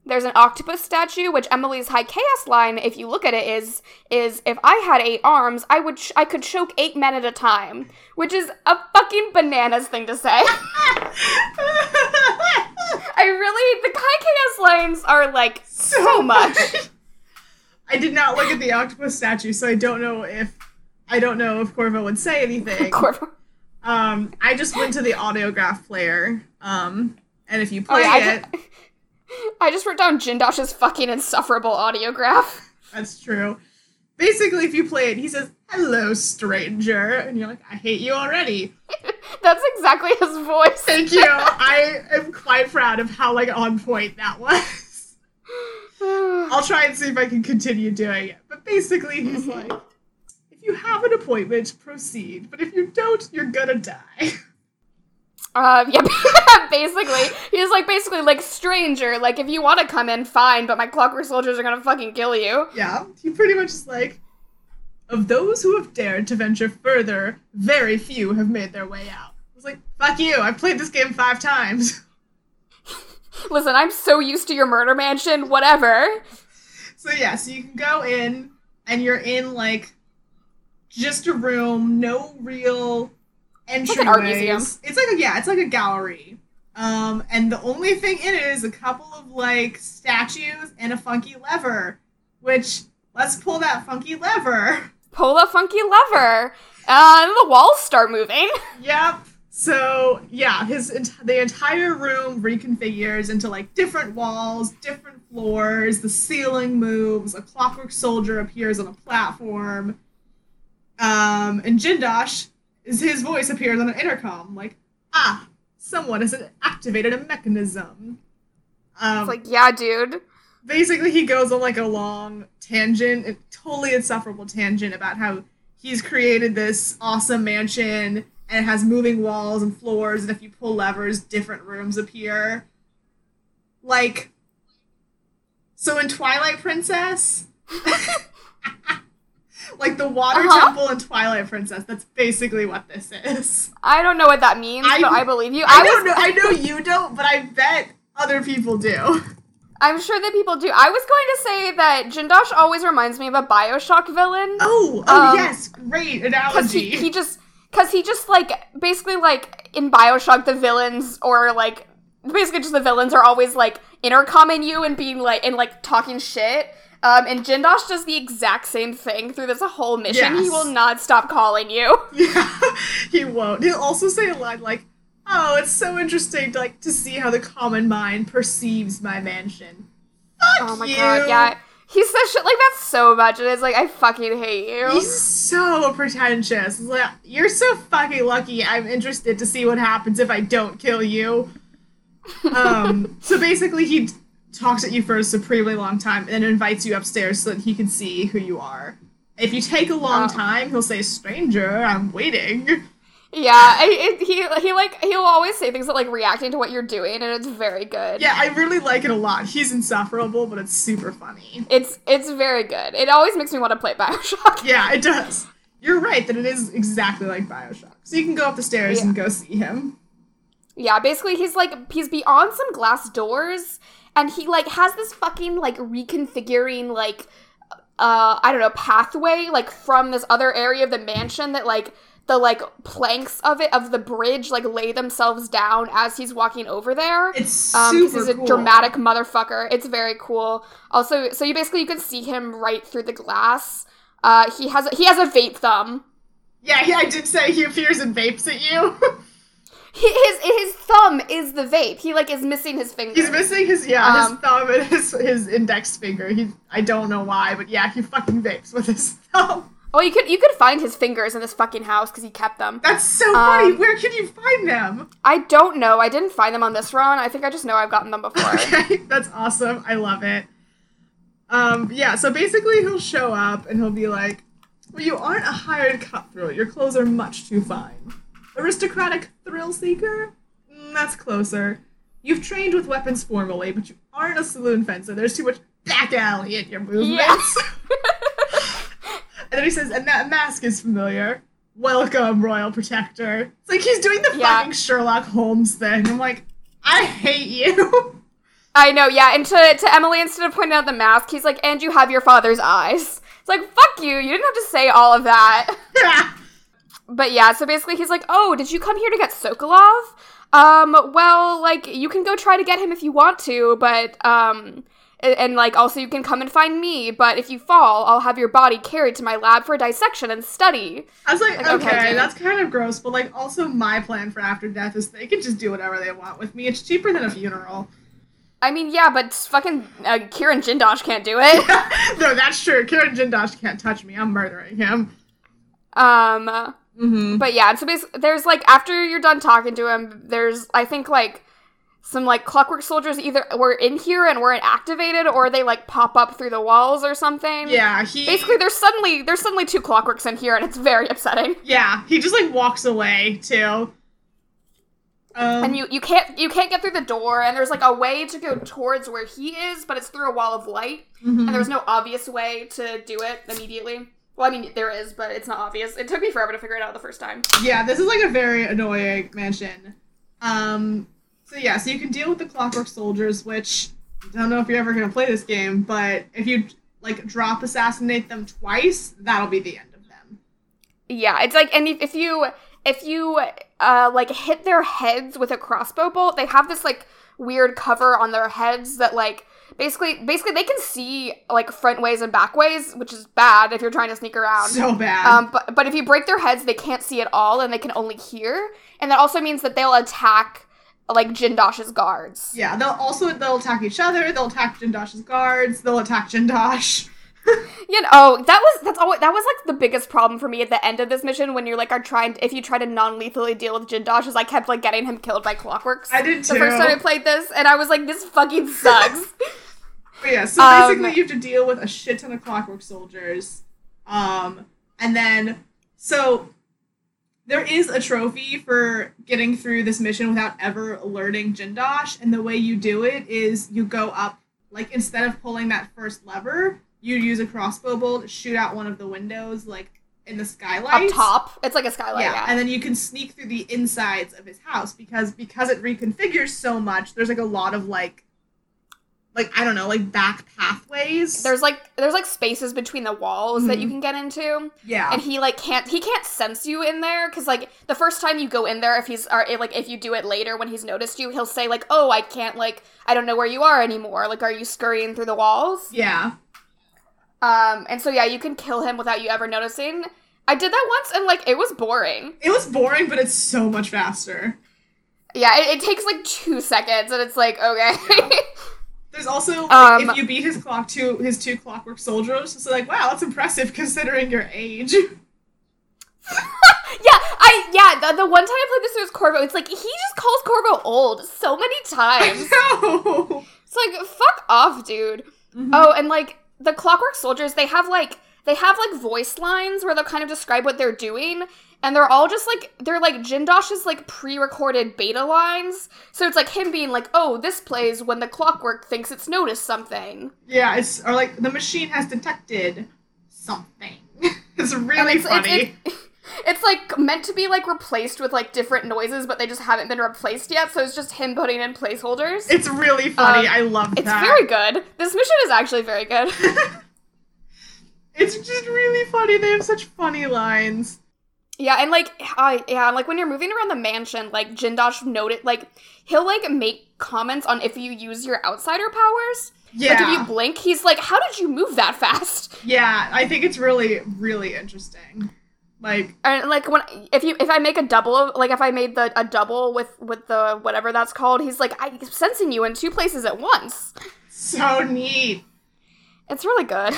There's an octopus statue, which Emily's high chaos line, if you look at it, is is if I had eight arms, I would ch- I could choke eight men at a time, which is a fucking bananas thing to say. <laughs> I really the high chaos lines are like so much. I did not look at the octopus statue, so I don't know if I don't know if Corvo would say anything. <laughs> Corvo. Um, I just went to the audiograph player. Um, and if you Oh play yeah, I it, I just wrote down Jindosh's fucking insufferable audiograph. that's true. Basically, if you play it, he says, "Hello, stranger," and you're like, "I hate you already." <laughs> That's exactly his voice. Thank you. I am quite proud of how like on point that was. I'll try and see if I can continue doing it. But basically, he's <laughs> like, if you have an appointment, proceed. But if you don't, you're gonna die. <laughs> Uh, yeah, <laughs> basically, he's like basically like stranger. Like if you want to come in, fine, but my clockwork soldiers are gonna fucking kill you. yeah, he pretty much is like, of those who have dared to venture further, very few have made their way out. I was like, fuck you, I've played this game five times. <laughs> Listen, I'm so used to your murder mansion. Whatever. So yeah, so you can go in and you're in like just a room, no real like entryways. an art museum. It's like a yeah, it's like a gallery. Um, and the only thing in it is a couple of like statues and a funky lever. Which let's pull that funky lever. Pull the funky lever, uh, and the walls start moving. <laughs> Yep. So yeah, his the entire room reconfigures into like different walls, different floors. The ceiling moves. A clockwork soldier appears on a platform. Um, and Jindosh his voice appears on an intercom, like, ah, someone has activated a mechanism. Um, It's like, yeah, dude. basically he goes on like a long tangent, a totally insufferable tangent about how he's created this awesome mansion and it has moving walls and floors, and if you pull levers, different rooms appear. Like, so in Twilight Princess, <laughs> <laughs> <laughs> like the water Uh-huh. temple in Twilight Princess, that's basically what this is. I don't know what that means, I- but I believe you. I, I, don't was, know. I know you don't, but I bet other people do. I'm sure that people do. I was going to say that Jindosh always reminds me of a Bioshock villain. Oh, oh Um, yes, great because he, analogy. he just because he just like basically like in bioshock the villains or like basically just the villains are always like intercomming you and being like and like talking shit um and jindosh does the exact same thing through this whole mission he will not stop calling you <laughs> yeah, <laughs> he won't. He'll also say a line like, "Oh, it's so interesting to like to see how the common mind perceives my mansion." Fuck oh my you. god yeah he says shit like that so much and it's like i fucking hate you He's so pretentious. Like, you're so fucking lucky. I'm interested to see what happens if I don't kill you. <laughs> Um, so basically, he talks at you for a supremely long time and then invites you upstairs so that he can see who you are. If you take a long Oh. time, he'll say, "Stranger, I'm waiting." yeah I, it, he he like he'll always say things that like reacting to what you're doing and it's very good Yeah, I really like it a lot. He's insufferable, but it's super funny. it's it's very good it always makes me want to play bioshock <laughs> Yeah, it does. You're right that it is exactly like Bioshock. So you can go up the stairs Yeah. and go see him. Yeah, basically he's like he's beyond some glass doors and he like has this fucking like reconfiguring like uh I don't know pathway like from this other area of the mansion that like the like planks of it of the bridge like lay themselves down as he's walking over there. It's Um, super he's a cool. dramatic motherfucker. It's very cool. Also, so you basically you can see him right through the glass. Uh, he has he has a vape thumb. Yeah, yeah, I did say he appears and vapes at you. <laughs> He, his his thumb is the vape. He like is missing his finger. He's missing his yeah, Um, his thumb and his his index finger. He I don't know why, but yeah, he fucking vapes with his <laughs> thumb. Well, you could you could find his fingers in this fucking house because he kept them. That's so funny. Um, Where can you find them? I don't know. I didn't find them on this run. I think I just know I've gotten them before. <laughs> Okay, that's awesome. I love it. Um, yeah, so basically he'll show up and he'll be like, Well, you aren't a hired cutthroat. Your clothes are much too fine. Aristocratic thrill seeker? Mm, that's closer. You've trained with weapons formally, but you aren't a saloon fencer. There's too much back alley in your movements. <laughs> and then he says, and that mask is familiar. Welcome, Royal Protector. It's like he's doing the Yeah. fucking Sherlock Holmes thing. I'm like, I hate you. I know, yeah. And to, to Emily, instead of pointing out the mask, he's like, and you have your father's eyes. It's like, fuck you. You didn't have to say all of that. <laughs> <laughs> But yeah, so basically he's like, oh, did you come here to get Sokolov? Um, well, like, you can go try to get him if you want to, but, um, and, and, like, also you can come and find me, but if you fall, I'll have your body carried to my lab for dissection and study. I was like, Like, okay, okay, that's kind of gross, but like also my plan for after death is they can just do whatever they want with me. It's cheaper than a funeral. I mean, yeah, but fucking uh, Kirin Jindosh can't do it. <laughs> no, that's true. Kirin Jindosh can't touch me. I'm murdering him. um, Mm-hmm. But yeah, so basically, there's like after you're done talking to him, there's I think like some like clockwork soldiers either were in here and weren't activated, or they like pop up through the walls or something. Yeah, he Basically, there's suddenly there's suddenly two clockworks in here, and it's very upsetting. yeah he just like walks away too. Um, And you you can't you can't get through the door, and there's like a way to go towards where he is, but it's through a wall of light, mhm. and there's no obvious way to do it immediately. Well, I mean there is, but it's not obvious. It took me forever to figure it out the first time. yeah, this is like a very annoying mansion. Um, so yeah, so you can deal with the clockwork soldiers, which I don't know if you're ever gonna play this game, but if you like drop assassinate them twice, that'll be the end of them. Yeah, it's like and if if you if you uh like hit their heads with a crossbow bolt, they have this like weird cover on their heads that like basically basically they can see like front ways and back ways, which is bad if you're trying to sneak around. So bad. um, but but if you break their heads, they can't see at all, and they can only hear, and that also means that they'll attack like Jindosh's guards. yeah, they'll also they'll attack each other. They'll attack Jindosh's guards. They'll attack Jindosh. <laughs> you know, oh, that was that's always that was like the biggest problem for me at the end of this mission when you're like are trying to, if you try to non-lethally deal with Jindosh, is I kept like getting him killed by clockworks. I did too. The first time I played this, and I was like, this fucking sucks. <laughs> But yeah, so Um, basically you have to deal with a shit ton of clockwork soldiers. Um, and then so there is a trophy for getting through this mission without ever alerting Jindosh, and the way you do it is you go up like instead of pulling that first lever, you use a crossbow bolt shoot out one of the windows like in the skylight. Up top, it's like a skylight. Yeah, Yeah, and then you can sneak through the insides of his house because because it reconfigures so much. There's like a lot of like, like I don't know, like back pathways. there's like there's like spaces between the walls that Mhm. you can get into. yeah, and he like can't he can't sense you in there because like the first time you go in there if he's or like if you do it later when he's noticed you he'll say like oh i can't like i don't know where you are anymore like are you scurrying through the walls yeah, um and so yeah you can kill him without you ever noticing i did that once and like it was boring it was boring, but it's so much faster. yeah it, it takes like two seconds and it's like okay <laughs> There's also like, Um, if you beat his clock two his two clockwork soldiers, it's like wow, that's impressive considering your age. <laughs> <laughs> yeah i yeah the, the one time i played this with corvo it's like he just calls corvo old so many times it's like fuck off dude Mhm. Oh, and like the Clockwork Soldiers, they have like they have like voice lines where they'll kind of describe what they're doing, and they're all just like they're like Jindosh's like pre-recorded beta lines. So it's like him being like, "Oh, this plays when the Clockwork thinks it's noticed something." Yeah, it's or like the machine has detected something. <laughs> it's really it's, funny. It's, it's, <laughs> it's like meant to be like replaced with like different noises, but they just haven't been replaced yet. So it's just him putting in placeholders. It's really funny. Um, I love that. It's very good. This mission is actually very good. <laughs> It's just really funny. They have such funny lines. Yeah, and like, I yeah, and like when you're moving around the mansion, like Jindosh noted, like he'll like make comments on if you use your outsider powers. Yeah. Like if you blink, he's like, "How did you move that fast?" yeah, I think it's really, really interesting. Like, And like when if you if I make a double, like if I made the a double with with the whatever that's called, he's like, "I'm sensing you in two places at once." so neat. It's really good.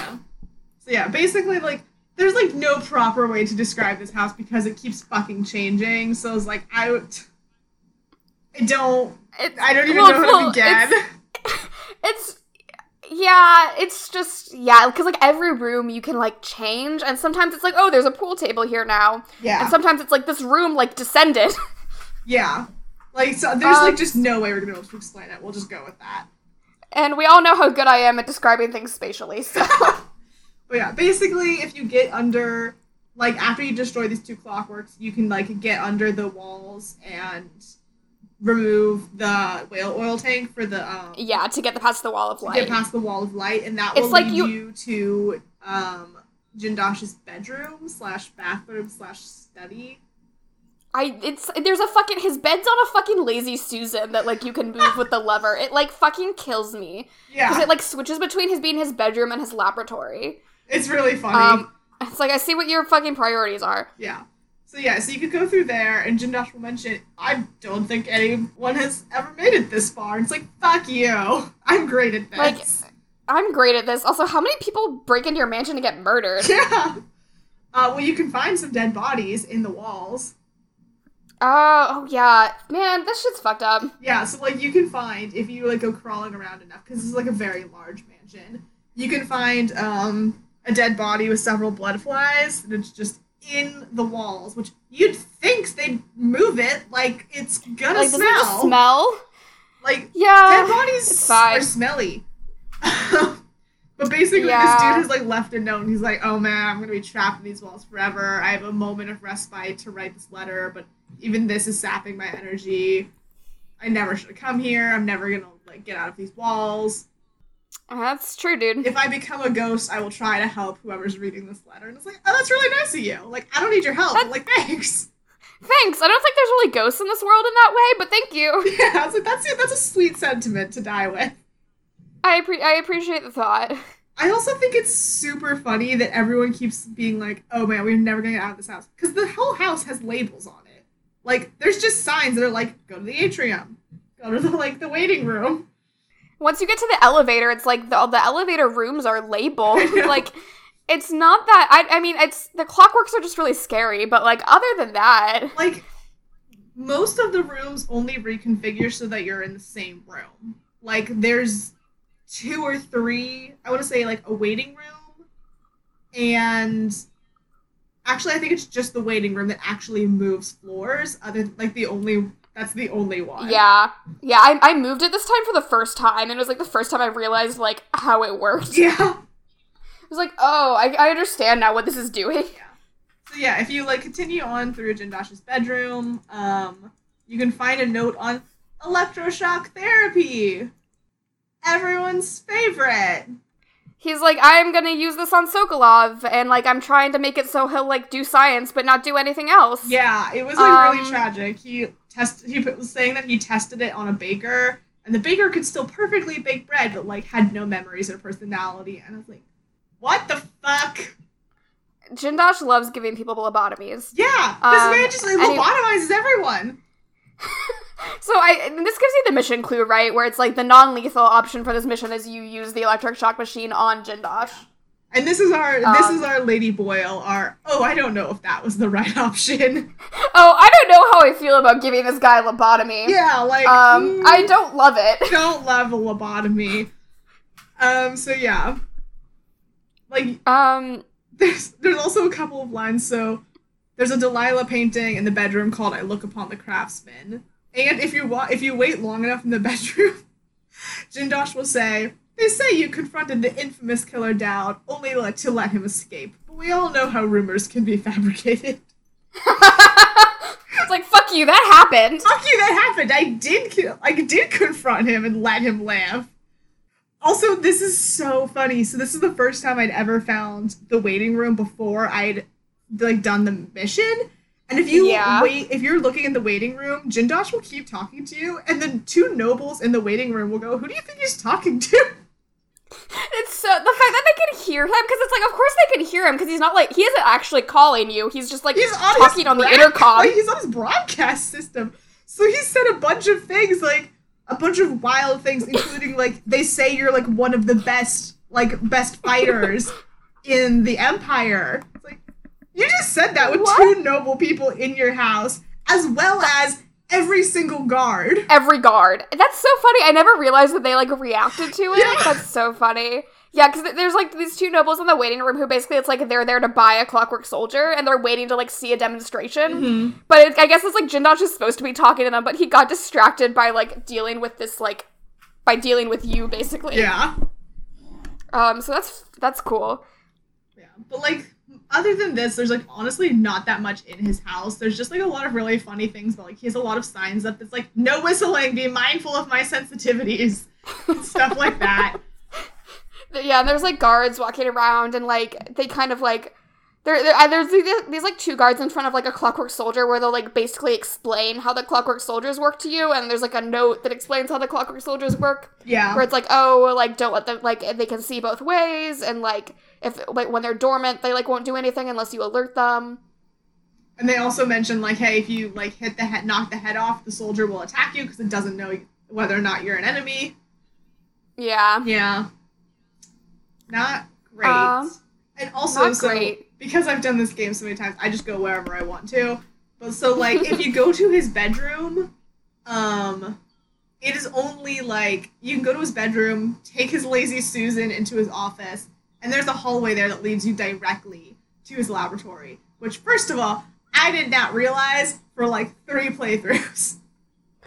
So yeah, basically like there's like no proper way to describe this house because it keeps fucking changing. So it's like I I don't It's, I don't even well, know how well, to begin. It's, <laughs> it's yeah, it's just yeah, because like every room you can like change, and sometimes it's like, oh, there's a pool table here now, yeah. and sometimes it's like this room like descended. <laughs> yeah. Like so there's like Um, just no way we're gonna be able to explain it. We'll just go with that. and we all know how good I am at describing things spatially. So <laughs> But yeah, basically, if you get under, like, after you destroy these two clockworks, you can, like, get under the walls and remove the whale oil tank for the, um, yeah, to get the past the wall of light. get past the wall of light, and that It's will like lead you- you... to, um, Jindosh's bedroom slash bathroom slash study. I it's there's a fucking his bed's on a fucking lazy Susan that like you can move with the lever. It like fucking kills me Yeah. because it like switches between his being his bedroom and his laboratory. It's really funny. Um, it's like I see what your fucking priorities are. Yeah. So yeah, so you could go through there, and Jindosh will mention, I don't think anyone has ever made it this far. And it's like, fuck you. <laughs> I'm great at this. Like, I'm great at this. Also, how many people break into your mansion to get murdered? <laughs> yeah. Uh, well, you can find some dead bodies in the walls. Oh, oh yeah, man, this shit's fucked up. Yeah, so like you can find if you like go crawling around enough, because this is like a very large mansion. You can find um a dead body with several blood flies, and it's just in the walls, which you'd think they'd move it, like it's gonna Like, smell. smell? Like Yeah, dead bodies are smelly. <laughs> but basically, Yeah. this dude has like left a note, and he's like, "Oh man, I'm gonna be trapped in these walls forever. I have a moment of respite to write this letter, but even this is sapping my energy. I never should have come here. I'm never gonna like get out of these walls. That's true, dude. If I become a ghost, I will try to help whoever's reading this letter." And it's like, "Oh, that's really nice of you. Like, I don't need your help. but, like, thanks." Thanks. I don't think there's really ghosts in this world in that way, but thank you. <laughs> Yeah, I was like, "That's that's a sweet sentiment to die with." I appre- I appreciate the thought. <laughs> I also think it's super funny that everyone keeps being like, "Oh man, we're never gonna get out of this house," because the whole house has labels on it. Like, there's just signs that are like, "Go to the atrium," "Go to the like the waiting room." Once you get to the elevator, it's like the, the elevator rooms are labeled. <laughs> like, it's not that. I, I mean, it's the clockworks are just really scary, but like other than that, like most of the rooms only reconfigure so that you're in the same room. Like there's two or three, I want to say like a waiting room and actually I think it's just the waiting room that actually moves floors other like the only that's the only one. Yeah. Yeah, I, I moved it this time for the first time, and it was like the first time I realized like how it worked. Yeah. <laughs> I was like, oh, I, I understand now what this is doing. Yeah. So yeah, if you like continue on through Jindosh's bedroom, um, you can find a note on electroshock therapy. Everyone's favorite. He's like, I'm gonna use this on Sokolov, and like I'm trying to make it so he'll like do science but not do anything else. Yeah, it was like really Um, tragic. He test he was saying that he tested it on a baker, and the baker could still perfectly bake bread, but like had no memories or personality. And I was like, what the fuck? Jindosh loves giving people lobotomies. Yeah, this Um, man just like, and he- lobotomizes everyone. <laughs> So I and this gives you the mission clue, right? Where it's like the non-lethal option for this mission is you use the electric shock machine on Jindosh. And this is our this Um, is our Lady Boyle. Our oh, I don't know if that was the <laughs> right option. Oh, I don't know how I feel about giving this guy lobotomy. yeah, like Um, mm, I don't love it. <laughs> don't love a lobotomy. Um, so yeah, like Um, there's there's also a couple of lines. So there's a Delilah painting in the bedroom called "I Look Upon the Craftsman," and if you wa- if you wait long enough in the <laughs> bedroom, Jindosh will say, "They say you confronted the infamous killer Daud only to let him escape, but we all know how rumors can be fabricated." it's like fuck you, that happened. Fuck you, that happened. I did kill, I did confront him and let him laugh. Also, this is so funny. So this is the first time I'd ever found the waiting room before I'd like done the mission. And if you Yeah. wait, if you're looking in the waiting room, Jindosh will keep talking to you, and then two nobles in the waiting room will go, "Who do you think he's talking to?" <laughs> It's so the fact that they can hear him because it's like, of course they can hear him because he's not like he isn't actually calling you. He's just like He's on talking on the broad- intercom. Like, he's on his broadcast system. So he said a bunch of things, like a bunch of wild things, including <laughs> like they say you're like one of the best, like best fighters <laughs> in the Empire. You just said that with What? two noble people in your house, as well as every single guard. Every guard. That's so funny. I never realized that they like reacted to it. Yeah. That's so funny. Yeah, because there's like these two nobles in the waiting room who basically it's like they're there to buy a clockwork soldier and they're waiting to like see a demonstration. But it, I guess it's like Jindosh is supposed to be talking to them, but he got distracted by like dealing with this like by dealing with you basically. Yeah. Um. So that's that's cool. Yeah. But like other than this, there's like honestly not that much in his house. There's just like a lot of really funny things, but like he has a lot of signs up that's like no whistling, be mindful of my sensitivities. stuff like that. <laughs> Yeah, and there's like guards walking around, and like they kind of like there. there there's these, these like two guards in front of like a clockwork soldier where they'll like basically explain how the clockwork soldiers work to you, and there's like a note that explains how the clockwork soldiers work, Yeah. where it's like, oh, like don't let them like they can see both ways, and like if like when they're dormant, they like won't do anything unless you alert them. And they also mention like, hey, if you like hit the head, knock the head off, the soldier will attack you because it doesn't know whether or not you're an enemy. Yeah, Yeah. Not great. Um, and also, not so great. because I've done this game so many times, I just go wherever I want to. But so <laughs> like, if you go to his bedroom, um, it is only like you can go to his bedroom, take his lazy Susan into his office, and there's a hallway there that leads you directly to his laboratory. Which, first of all, I did not realize for like three playthroughs. <laughs>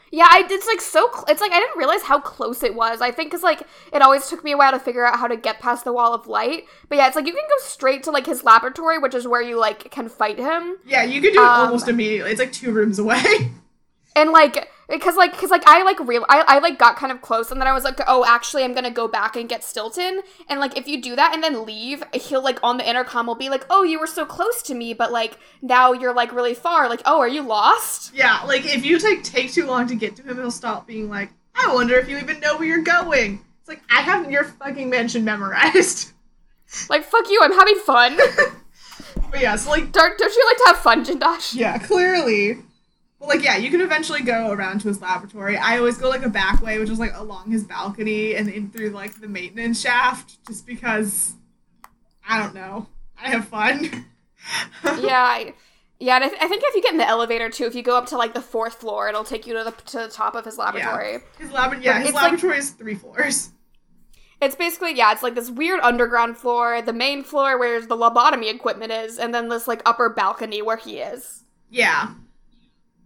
Yeah, I, it's like so. Cl- it's like I didn't realize how close it was. I think because like it always took me a while to figure out how to get past the wall of light. But yeah, it's like you can go straight to like his laboratory, which is where you like can fight him. Yeah, you could do it Um, almost immediately. It's like two rooms away. <laughs> And like because like because like I like real I, I like got kind of close and then I was like oh actually I'm gonna go back and get Stilton and like if you do that and then leave he'll like on the intercom will be like oh you were so close to me but like now you're like really far like oh are you lost Yeah, like if you take take too long to get to him, he'll stop being like, I wonder if you even know where you're going. It's like I have your fucking mansion memorized. <laughs> like fuck you I'm having fun <laughs> but yeah, so like don't, don't you like to have fun Jindosh yeah, clearly. But like, yeah, you can eventually go around to his laboratory. I always go like a back way, which is like along his balcony and in through like the maintenance shaft, just because I don't know. I have fun. <laughs> yeah, I, yeah. And I, th- I, think if you get in the elevator too, if you go up to like the fourth floor, it'll take you to the to the top of his laboratory. Yeah, his lab. Yeah, his laboratory like, is three floors. It's basically yeah, it's like this weird underground floor, the main floor where the lobotomy equipment is, and then this like upper balcony where he is. Yeah.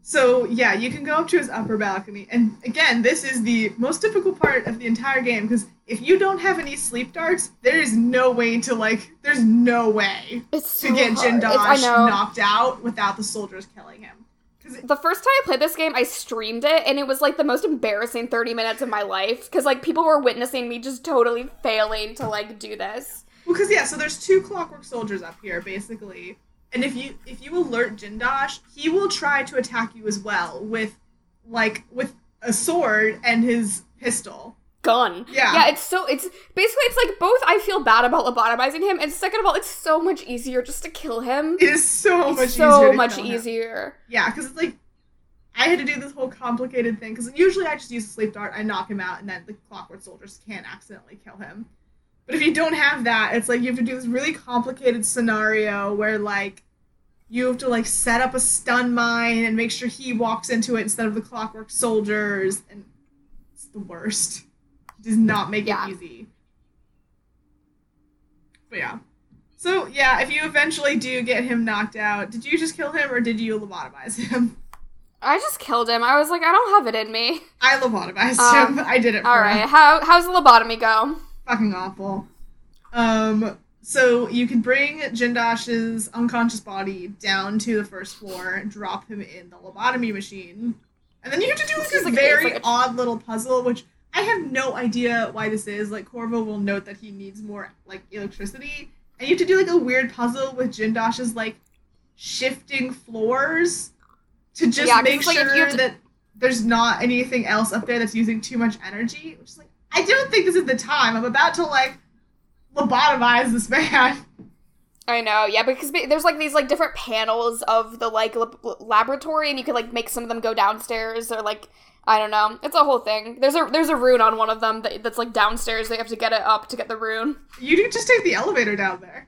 So yeah, you can go up to his upper balcony, and again, this is the most difficult part of the entire game because if you don't have any sleep darts, there is no way to like. There's no way it's to get hard. Jindosh knocked out without the soldiers killing him. It, the first time I played this game, I streamed it, and it was like the most embarrassing thirty minutes of my life because like people were witnessing me just totally failing to like do this. Well, because yeah, so there's two Clockwork Soldiers up here basically and if you if you alert Jindosh, he will try to attack you as well with like with a sword and his pistol. Gun. Yeah. Yeah, it's so it's basically it's like both I feel bad about lobotomizing him, and second of all, it's so much easier just to kill him. It is so it's much so easier. much easier. Him. Yeah, because it's like I had to do this whole complicated thing because usually I just use a sleep dart, I knock him out, and then the clockwork soldiers can't accidentally kill him. But if you don't have that, it's like you have to do this really complicated scenario where like you have to like set up a stun mine and make sure he walks into it instead of the clockwork soldiers and it's the worst. It does not make yeah. it easy. But yeah. So yeah, if you eventually do get him knocked out, did you just kill him or did you lobotomize him? I just killed him. I was like, I don't have it in me. I lobotomized um, him. I did it. For him. all right. How how's the lobotomy go? Fucking awful. Um, so you can bring Jindosh's unconscious body down to the first floor, drop him in the lobotomy machine, and then you have to do like this, very like odd little puzzle, which I have no idea why this is. Like Corvo will note that he needs more like electricity, and you have to do like a weird puzzle with Jindosh's like shifting floors to just yeah, make sure to... that there's not anything else up there that's using too much energy. Which is like I don't think this is the time. I'm about to like lobotomize this man. I know, yeah, because there's like these like different panels of the like lab- laboratory, and you can like make some of them go downstairs or like I don't know. It's a whole thing. There's a there's a rune on one of them that, that's like downstairs. They have to get it up to get the rune. You can just take the elevator down there.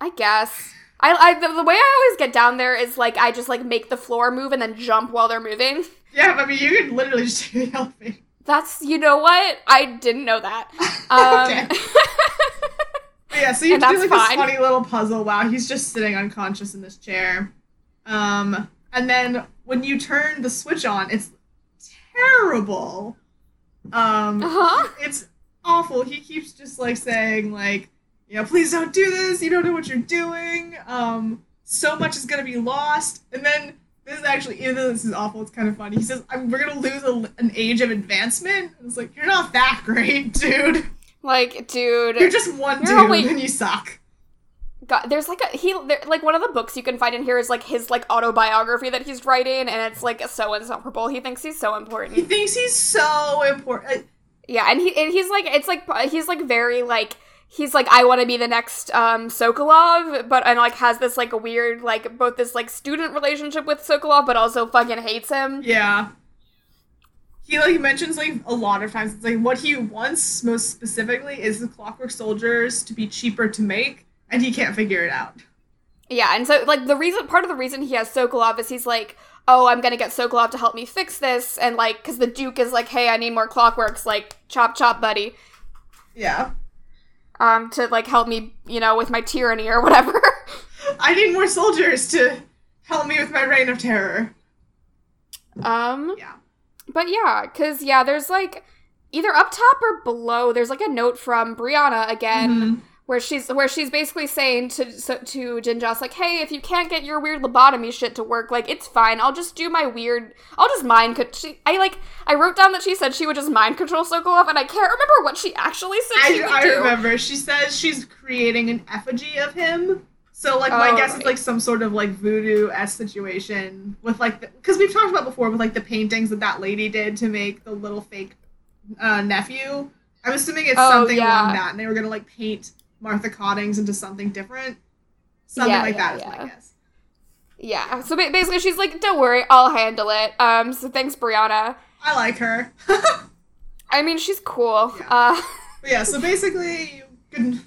I guess. I, I the, the way I always get down there is like I just like make the floor move and then jump while they're moving. Yeah, I mean you can literally just take the elevator. That's you know what I didn't know that. <laughs> Um, <laughs> yeah, so you do like fine. this funny little puzzle while he's just sitting unconscious in this chair. Um, and then when you turn the switch on, it's terrible. Um, uh-huh. it's awful. He keeps just like saying like, you know, please don't do this. You don't know what you're doing. Um, so much is gonna be lost. And then this is actually, even though this is awful, it's kind of funny. He says, "We're gonna lose a, an age of advancement." And it's like, you're not that great, <laughs> dude. Like, dude, you're just one dude, only... and you suck. God, there's like a he there, like one of the books you can find in here is like his like autobiography that he's writing, and it's like so insufferable. He thinks he's so important. He thinks he's so important. Uh, yeah, and he and he's like it's like he's like very like he's like I want to be the next um Sokolov, but and like has this like a weird like both this like student relationship with Sokolov, but also fucking hates him. Yeah. He like mentions like a lot of times it's like what he wants most specifically is the Clockwork Soldiers to be cheaper to make, and he can't figure it out. Yeah, and so like the reason part of the reason he has Sokolov is he's like, oh, I'm gonna get Sokolov to help me fix this, and like, cause the Duke is like, hey, I need more clockworks, like, chop chop, buddy. Yeah um, to like help me, you know, with my tyranny or whatever. <laughs> I need more soldiers to help me with my reign of terror. Um. Yeah. But yeah, because yeah, there's like either up top or below. There's like a note from Brianna again. Mm-hmm where she's where she's basically saying to so, to Jindosh like, "Hey, if you can't get your weird lobotomy shit to work, like it's fine. I'll just do my weird. I'll just mind. Co- she, I like. I wrote down that she said she would just mind control Sokolov, and I can't remember what she actually said. I, she would I do. remember. She says she's creating an effigy of him. So like my oh, guess right. is like some sort of like voodoo s situation with like because we've talked about before with like the paintings that that lady did to make the little fake uh, nephew. I'm assuming it's oh, something yeah. along that, and they were gonna like paint Martha Cottings into something different. Something yeah, like yeah, that is yeah. my guess. Yeah. So basically, she's like, "Don't worry, I'll handle it." Um. So thanks, Breanna. I like her. <laughs> I mean, she's cool. Yeah. Uh. <laughs> But yeah, so basically, you can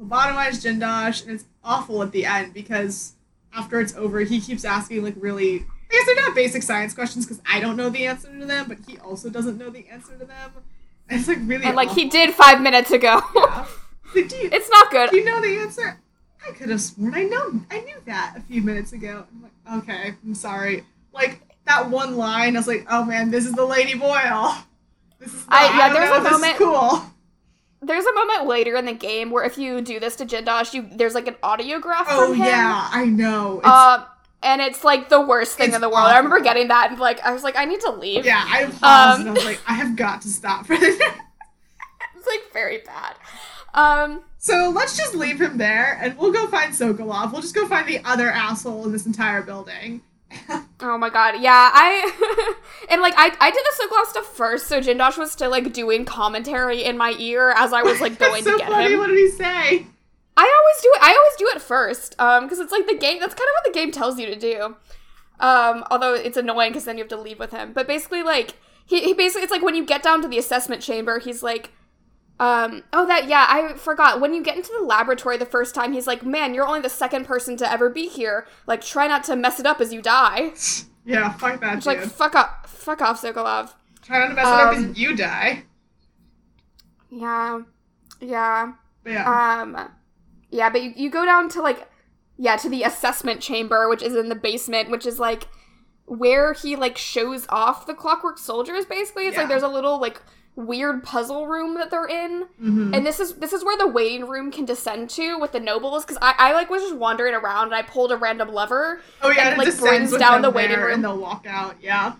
lobotomize Jindosh, and it's awful at the end because after it's over, he keeps asking like really. I guess they're not basic science questions because I don't know the answer to them, but he also doesn't know the answer to them. And it's like really. And like he did five minutes ago. Yeah. <laughs> Do you, it's not good. you know the answer? I could have sworn I know I knew that a few minutes ago. I'm like, okay, I'm sorry. Like that one line, I was like, oh man, this is the Lady Boyle. This is I- yeah, don't there's know a this moment- cool. There's a moment later in the game where if you do this to Jindosh, you there's like an audiograph Oh yeah, I know. It's, Um, and it's like the worst thing in the world. I remember getting that and like I was like, I need to leave. yeah, I paused and um, I was like, I have got to stop for this. <laughs> <laughs> It's like very bad. Um, so let's just leave him there, and we'll go find Sokolov. We'll just go find the other asshole in this entire building. <laughs> oh my god, yeah, I <laughs> and like I I did the Sokolov stuff first, so Jindosh was still like doing commentary in my ear as I was like <laughs> going so to get funny. him. What did he say? I always do it. I always do it first, um, because it's like the game. That's kind of what the game tells you to do. Um, although it's annoying because then you have to leave with him. But basically, like he, he basically it's like when you get down to the assessment chamber, he's like, um, oh that yeah, I forgot. When you get into the laboratory the first time, he's like, man, you're only the second person to ever be here. Like, try not to mess it up as you die. Yeah, fuck that It's dude. like fuck up, fuck off, Sokolov. Try not to mess it up um, as you die. Yeah, yeah. Yeah. Um, yeah, but you, you go down to like, yeah, to the assessment chamber, which is in the basement, which is like where he like shows off the Clockwork Soldiers. Basically, it's like there's a little like weird puzzle room that they're in, Mhm. and this is this is where the waiting room can descend to with the nobles. Because I, I like was just wandering around and I pulled a random lever, oh yeah, and, it like, brings down the waiting room. and they'll walk out. Yeah.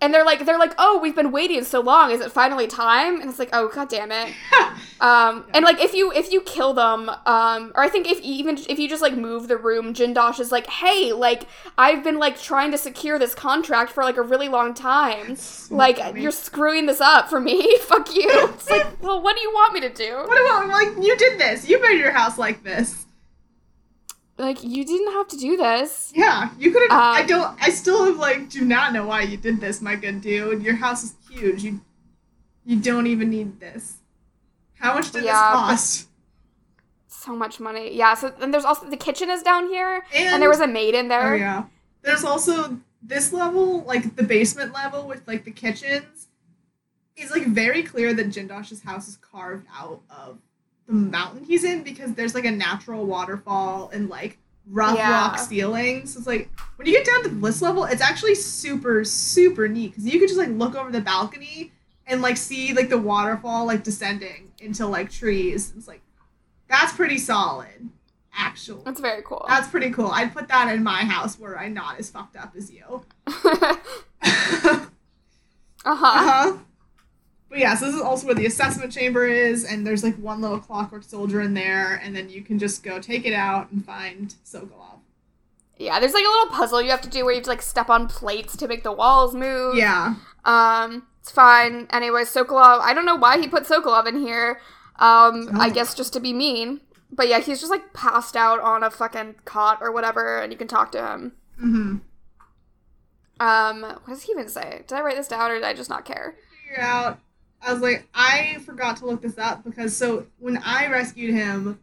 And they're like they're like, oh, we've been waiting so long. Is it finally time? And it's like, oh, god damn it. <laughs> Um, and like if you if you kill them, um, or I think if even if you just like move the room, Jindosh is like, hey, like I've been like trying to secure this contract for like a really long time. So Like funny. you're screwing this up for me. <laughs> Fuck you. It's like, <laughs> well, what do you want me to do? What about like you did this? You made your house like this. Like you didn't have to do this. Yeah, you could have. Um, I don't. I still have like do not know why you did this, my good dude. Your house is huge. You you don't even need this. How much did Yeah, this cost? So much money. Yeah. So and there's also the kitchen is down here, and, And- there was a maid in there. Oh yeah. There's also this level, like the basement level with like the kitchens. It's like very clear that Jindosh's house is carved out of the mountain he's in because there's like a natural waterfall and like rough Yeah. rock ceilings. So it's like when you get down to this level, it's actually super super neat because you could just like look over the balcony and like see like the waterfall like descending into like trees. It's like that's pretty solid, actually. That's very cool. That's pretty cool. I'd put that in my house where I'm not as fucked up as you. uh uh huh. But yeah, so this is also where the assessment chamber is, and there's like one little clockwork soldier in there, and then you can just go take it out and find Sokolov. Yeah, there's like a little puzzle you have to do where you have to like step on plates to make the walls move. Yeah. Um, it's fine. Anyway, Sokolov. I don't know why he put Sokolov in here. Um, I Oh. guess just to be mean. But yeah, he's just like passed out on a fucking cot or whatever, and you can talk to him. Mm-hmm. Um, what does he even say? Did I write this down or did I just not care? Figure out. I was like, I forgot to look this up because so when I rescued him,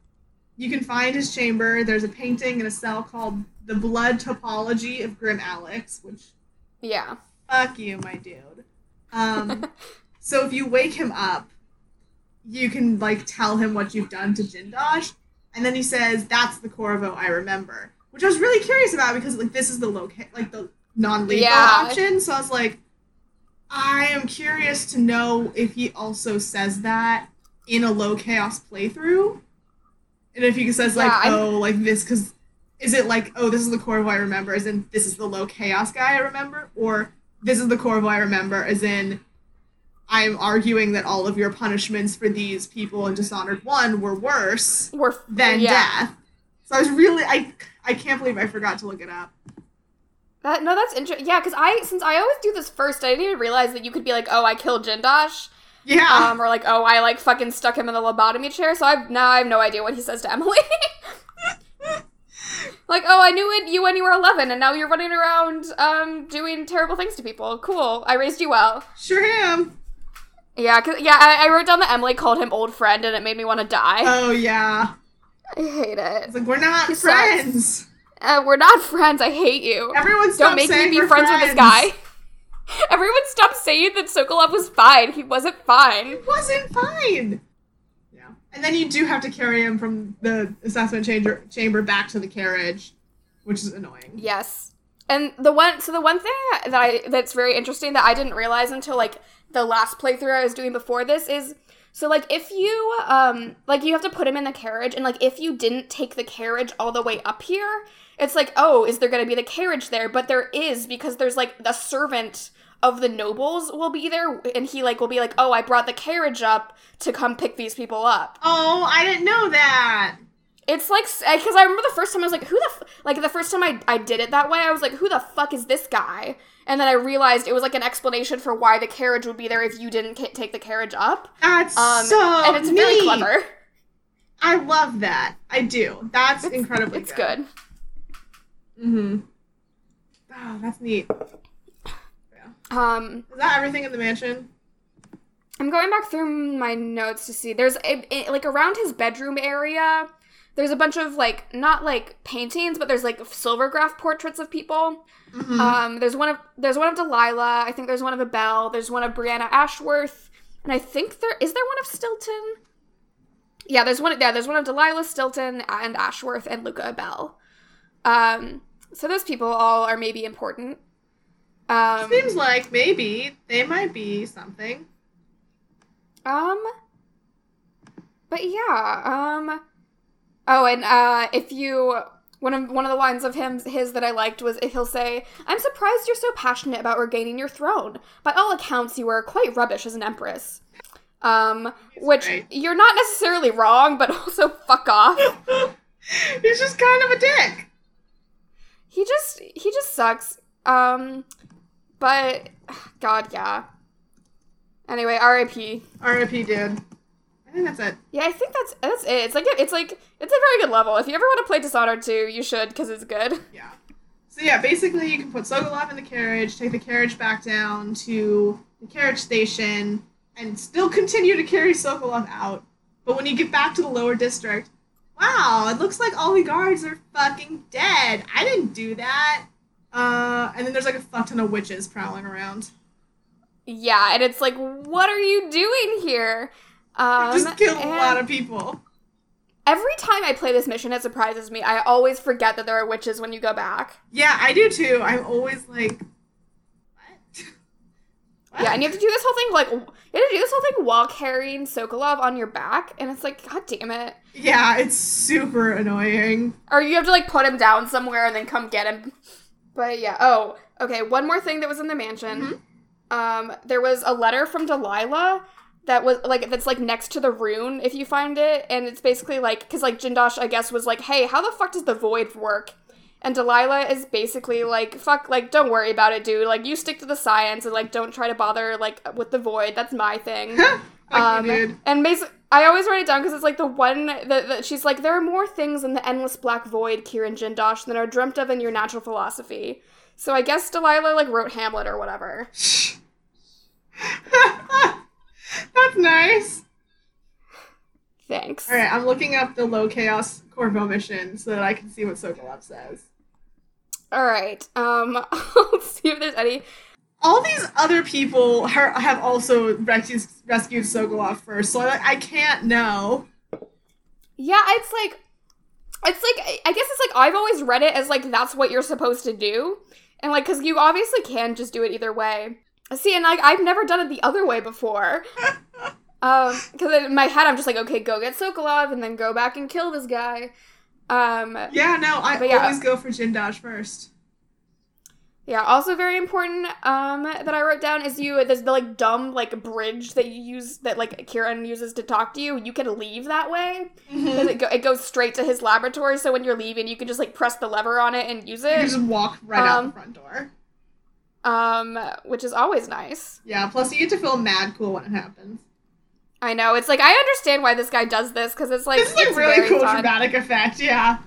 you can find his chamber. There's a painting in a cell called "The Blood Topology of Grim Alex," which Yeah. Fuck you, my dude. Um, <laughs> so if you wake him up, you can like tell him what you've done to Jindosh, and then he says, "That's the Corvo I remember," which I was really curious about because like this is the loca- like the non-lethal Yeah. option. So I was like, I am curious to know if he also says that in a low chaos playthrough, and if he says like, Yeah, "Oh, like this," because is it like, "Oh, this is the Corvo I remember," as in this is the low chaos guy I remember, or this is the Corvo I remember, as in I'm arguing that all of your punishments for these people in Dishonored One were worse We're than yeah. death. So I was really I I can't believe I forgot to look it up. That, no, that's interesting. Yeah, because I since I always do this first, I didn't even realize that you could be like, oh, I killed Jindosh. Yeah. um, or like, oh, I like fucking stuck him in the lobotomy chair. So I've now I have no idea what he says to Emily. <laughs> Like, oh, I knew it you when you were 11, and now you're running around um, doing terrible things to people. Cool. I raised you well. Sure am. Yeah, cause, yeah, I, I wrote down that Emily called him old friend, and it made me want to die. Oh yeah. I hate it. It's like we're not He sucks. Friends. Uh, we're not friends. I hate you. Everyone stop Don't make me be we're friends, with this guy. <laughs> Everyone stop saying that Sokolov was fine. He wasn't fine. It wasn't fine. Yeah. And then you do have to carry him from the assessment chamber chamber back to the carriage, which is annoying. Yes. And the one so the one thing that I that's very interesting that I didn't realize until like the last playthrough I was doing before this is so like if you um like you have to put him in the carriage and like if you didn't take the carriage all the way up here, it's like, "Oh, is there going to be the carriage there?" But there is because there's like the servant of the nobles will be there and he like will be like, "Oh, I brought the carriage up to come pick these people up." Oh, I didn't know that. It's like because I remember the first time I was like, who the f-? like the first time I I did it that way, I was like, who the fuck is this guy? And then I realized it was like an explanation for why the carriage would be there if you didn't ca- take the carriage up. That's Um, so and it's very neat. clever. I love that. I do. That's incredibly It's good. Mm-hmm. Oh, that's neat. Yeah. Um, Is that everything in the mansion? I'm going back through my notes to see. There's a, a- like around his bedroom area. There's a bunch of like not like paintings, but there's like silvergraph portraits of people. Mhm. Um, there's one of there's one of Delilah. I think there's one of Abel. There's one of Breanna Ashworth, and I think there is there one of Stilton. Yeah, there's one. Yeah, there's one of Delilah Stilton and Ashworth and Luca Abel. Um, so those people all are maybe important. Um, Seems like maybe they might be something. um, but yeah. Um, oh, and uh, if you one of one of the lines of him his that I liked was if he'll say, "I'm surprised you're so passionate about regaining your throne. By all accounts, you were quite rubbish as an empress." Um, which right. you're not necessarily wrong, but <laughs> also fuck off. <laughs> He's just kind of a dick. He just he just sucks. Um, but <sighs> God, yeah. Anyway, R.I.P. R.I.P. dude. I think that's it. Yeah, I think that's that's it. It's like it's like it's a very good level. If you ever want to play Dishonored 2, you should because it's good. <laughs> Yeah. So yeah, basically you can put Sokolov in the carriage, take the carriage back down to the carriage station, and still continue to carry Sokolov out. But when you get back to the lower district, wow, it looks like all the guards are fucking dead. I didn't do that. Uh, and then there's like a fuck ton of witches prowling around. Yeah, and it's like, what are you doing here? Um, Just killed a lot of people. Every time I play this mission, it surprises me. I always forget that there are witches when you go back. Yeah, I do too. I'm always like? Yeah, and you have to do this whole thing like you have to do this whole thing while carrying Sokolov on your back, and it's like, god damn it. Yeah, it's super annoying. Or you have to like put him down somewhere and then come get him. But yeah. Oh, okay. One more thing that was in the mansion. Um, there was a letter from Delilah that was like that's like next to the rune if you find it, and it's basically like because like Jindosh I guess was like, hey, how the fuck does the void work? And Delilah is basically like, fuck, like don't worry about it, dude. Like you stick to the science and like don't try to bother like with the void. That's my thing. <laughs> Um, you, and basically, I always write it down because it's like the one that, that she's like, there are more things in the endless black void, Kirin Jindosh, than are dreamt of in your natural philosophy. So I guess Delilah like wrote Hamlet or whatever. <laughs> That's nice. Thanks. All right, I'm looking up the low chaos Corvo mission so that I can see what Sokolov says. All right. Um, <laughs> let's see if there's any. All these other people have also rescued, rescued Sokolov first, so I, I can't know. Yeah, it's like, it's like I guess it's like I've always read it as like that's what you're supposed to do, and like because you obviously can just do it either way. See, and like I've never done it the other way before. <laughs> Um, because in my head I'm just like, okay, go get Sokolov and then go back and kill this guy. Um, Yeah, no, I yeah. always go for Jin Jindosh first. yeah. Also very important. Um, that I wrote down is you there's the like dumb like bridge that you use that like Kirin uses to talk to you. You can leave that way because it, go- it goes straight to his laboratory. So when you're leaving, you can just like press the lever on it and use it. You just walk right out Um, the front door. Um, which is always nice. Yeah, plus you get to feel mad cool when it happens. I know it's like I understand why this guy does this because it's like This is like really cool fun. dramatic effect, yeah.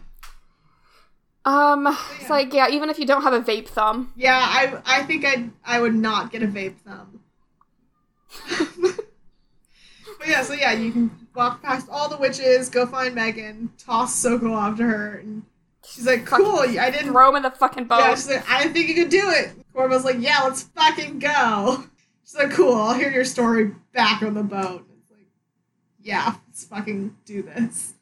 Um, it's like yeah, even if you don't have a vape thumb. Yeah, I I think I I would not get a vape thumb. <laughs> but yeah, so yeah, you can walk past all the witches, go find Meagan, toss Sokolov to her, and she's like, "Cool, I didn't." Throw him in the fucking boat. Yeah, she's like, "I didn't think you could do it." Corvo's like, "Yeah, let's fucking go." She's like, "Cool, I'll hear your story back on the boat." "Yeah, <laughs> let's fucking do this."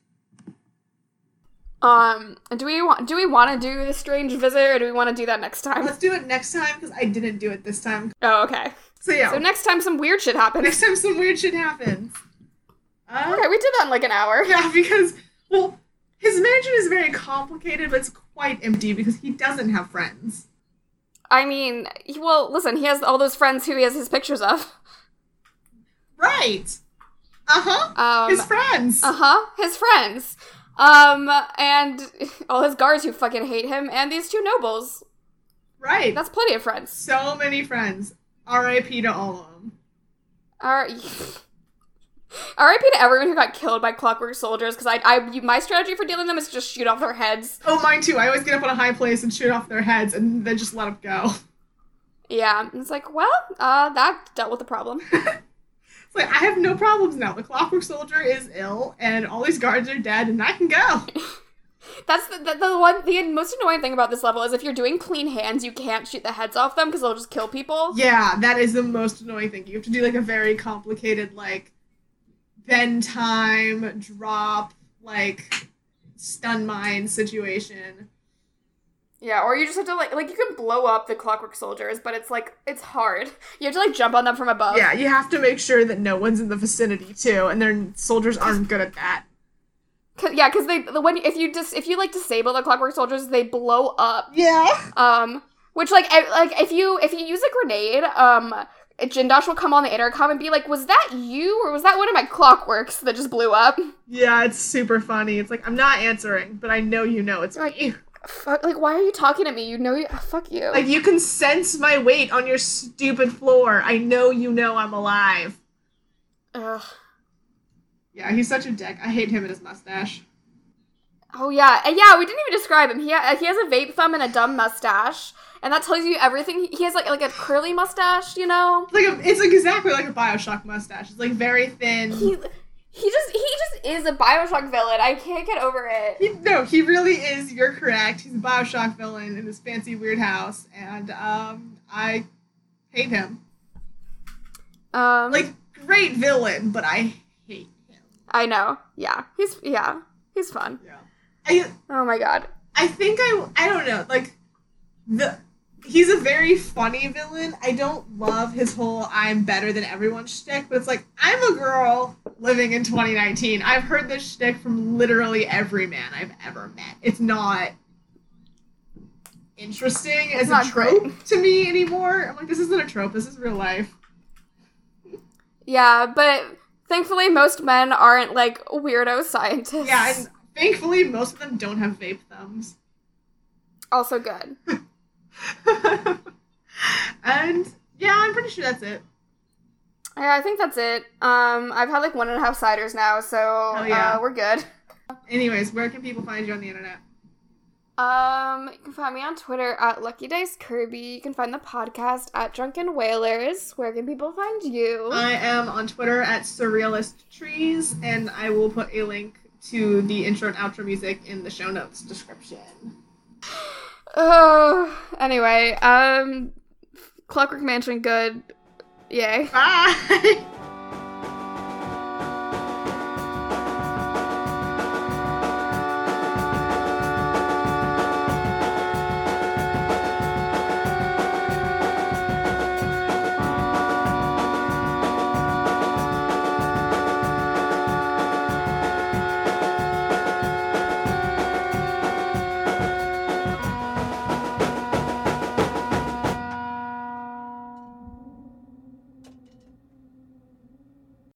Um, do we want do we want to do the strange visit, or do we want to do that next time? Let's do it next time because I didn't do it this time. Oh, okay. So yeah, So next time some weird shit happens. next time some weird shit happens. Uh, Okay, we did that in like an hour. <laughs> Yeah, because well, his mansion is very complicated, but it's quite empty because he doesn't have friends. I mean, he, well, listen, he has all those friends who he has his pictures of. Right. Uh huh. Um, his friends. uh huh, his friends. Um, and <laughs> all his guards who fucking hate him, and these two nobles. right. That's plenty of friends. so many friends. R.I.P. to all of them. Alright. <laughs> R.I.P. to everyone who got killed by clockwork soldiers, because I, I, my strategy for dealing them is to just shoot off their heads. Oh, mine too. I always get up on a high place and shoot off their heads, and then just let them go. Yeah, it's like, well, uh, that dealt with the problem. <laughs> It's like I have no problems now. The clockwork soldier is ill, and all these guards are dead, and I can go. <laughs> That's the, the, the one, the most annoying thing about this level is if you're doing clean hands, you can't shoot the heads off them because they'll just kill people. Yeah, that is the most annoying thing. You have to do like a very complicated like bend time, drop, like stun mine situation. Yeah, or you just have to like, like you can blow up the clockwork soldiers, but it's like, it's hard. You have to like jump on them from above. Yeah, you have to make sure that no one's in the vicinity too, and their soldiers aren't good at that. Cause, yeah, because they, the when, if you just, if you like disable the clockwork soldiers, they blow up. Yeah. Um, which like e- like if you if you use a grenade, um, Jindosh will come on the intercom and be like, "Was that you, or was that one of my clockworks that just blew up?" Yeah, it's super funny. It's like I'm not answering, but I know you know it's me. Fuck, like why are you talking to me? You know, you, fuck you. Like you can sense my weight on your stupid floor. I know you know I'm alive. Ugh. Yeah, he's such a dick. I hate him and his mustache. Oh yeah, and yeah. We didn't even describe him. He ha- he has a vape thumb and a dumb mustache, and that tells you everything. He- He has like like a curly mustache, you know. Like a, it's like exactly like a Bioshock mustache. It's like very thin. He he just he just is a Bioshock villain. I can't get over it. He, no, he really is. You're correct. He's a Bioshock villain in this fancy weird house, and um, I hate him. Um, Like great villain, but I hate him. I know. Yeah, he's yeah he's fun. Yeah. I Oh my god. I think I I don't know like the he's a very funny villain. I don't love his whole I'm better than everyone shtick, but it's like I'm a girl living in 2019. I've heard this shtick from literally every man I've ever met. It's not interesting as not a trope great. to me anymore. I'm like, this isn't a trope. This is real life. Yeah, but thankfully most men aren't like weirdo scientists. Yeah, and thankfully most of them don't have vape thumbs. also good. <laughs> <laughs> and yeah, I'm pretty sure that's it. Yeah, I think that's it. Um, I've had like one and a half ciders now, so yeah. uh, we're good. Anyways, where can people find you on the internet? Um, you can find me on Twitter at Lucky Dice Kirby. You can find the podcast at Drunken Whalers. Where can people find you? I am on Twitter at Surrealist Trees, and I will put a link to the intro and outro music in the show notes description. <laughs> Oh, <sighs> anyway, um, Clockwork Mansion, good. Yay. Bye! <laughs>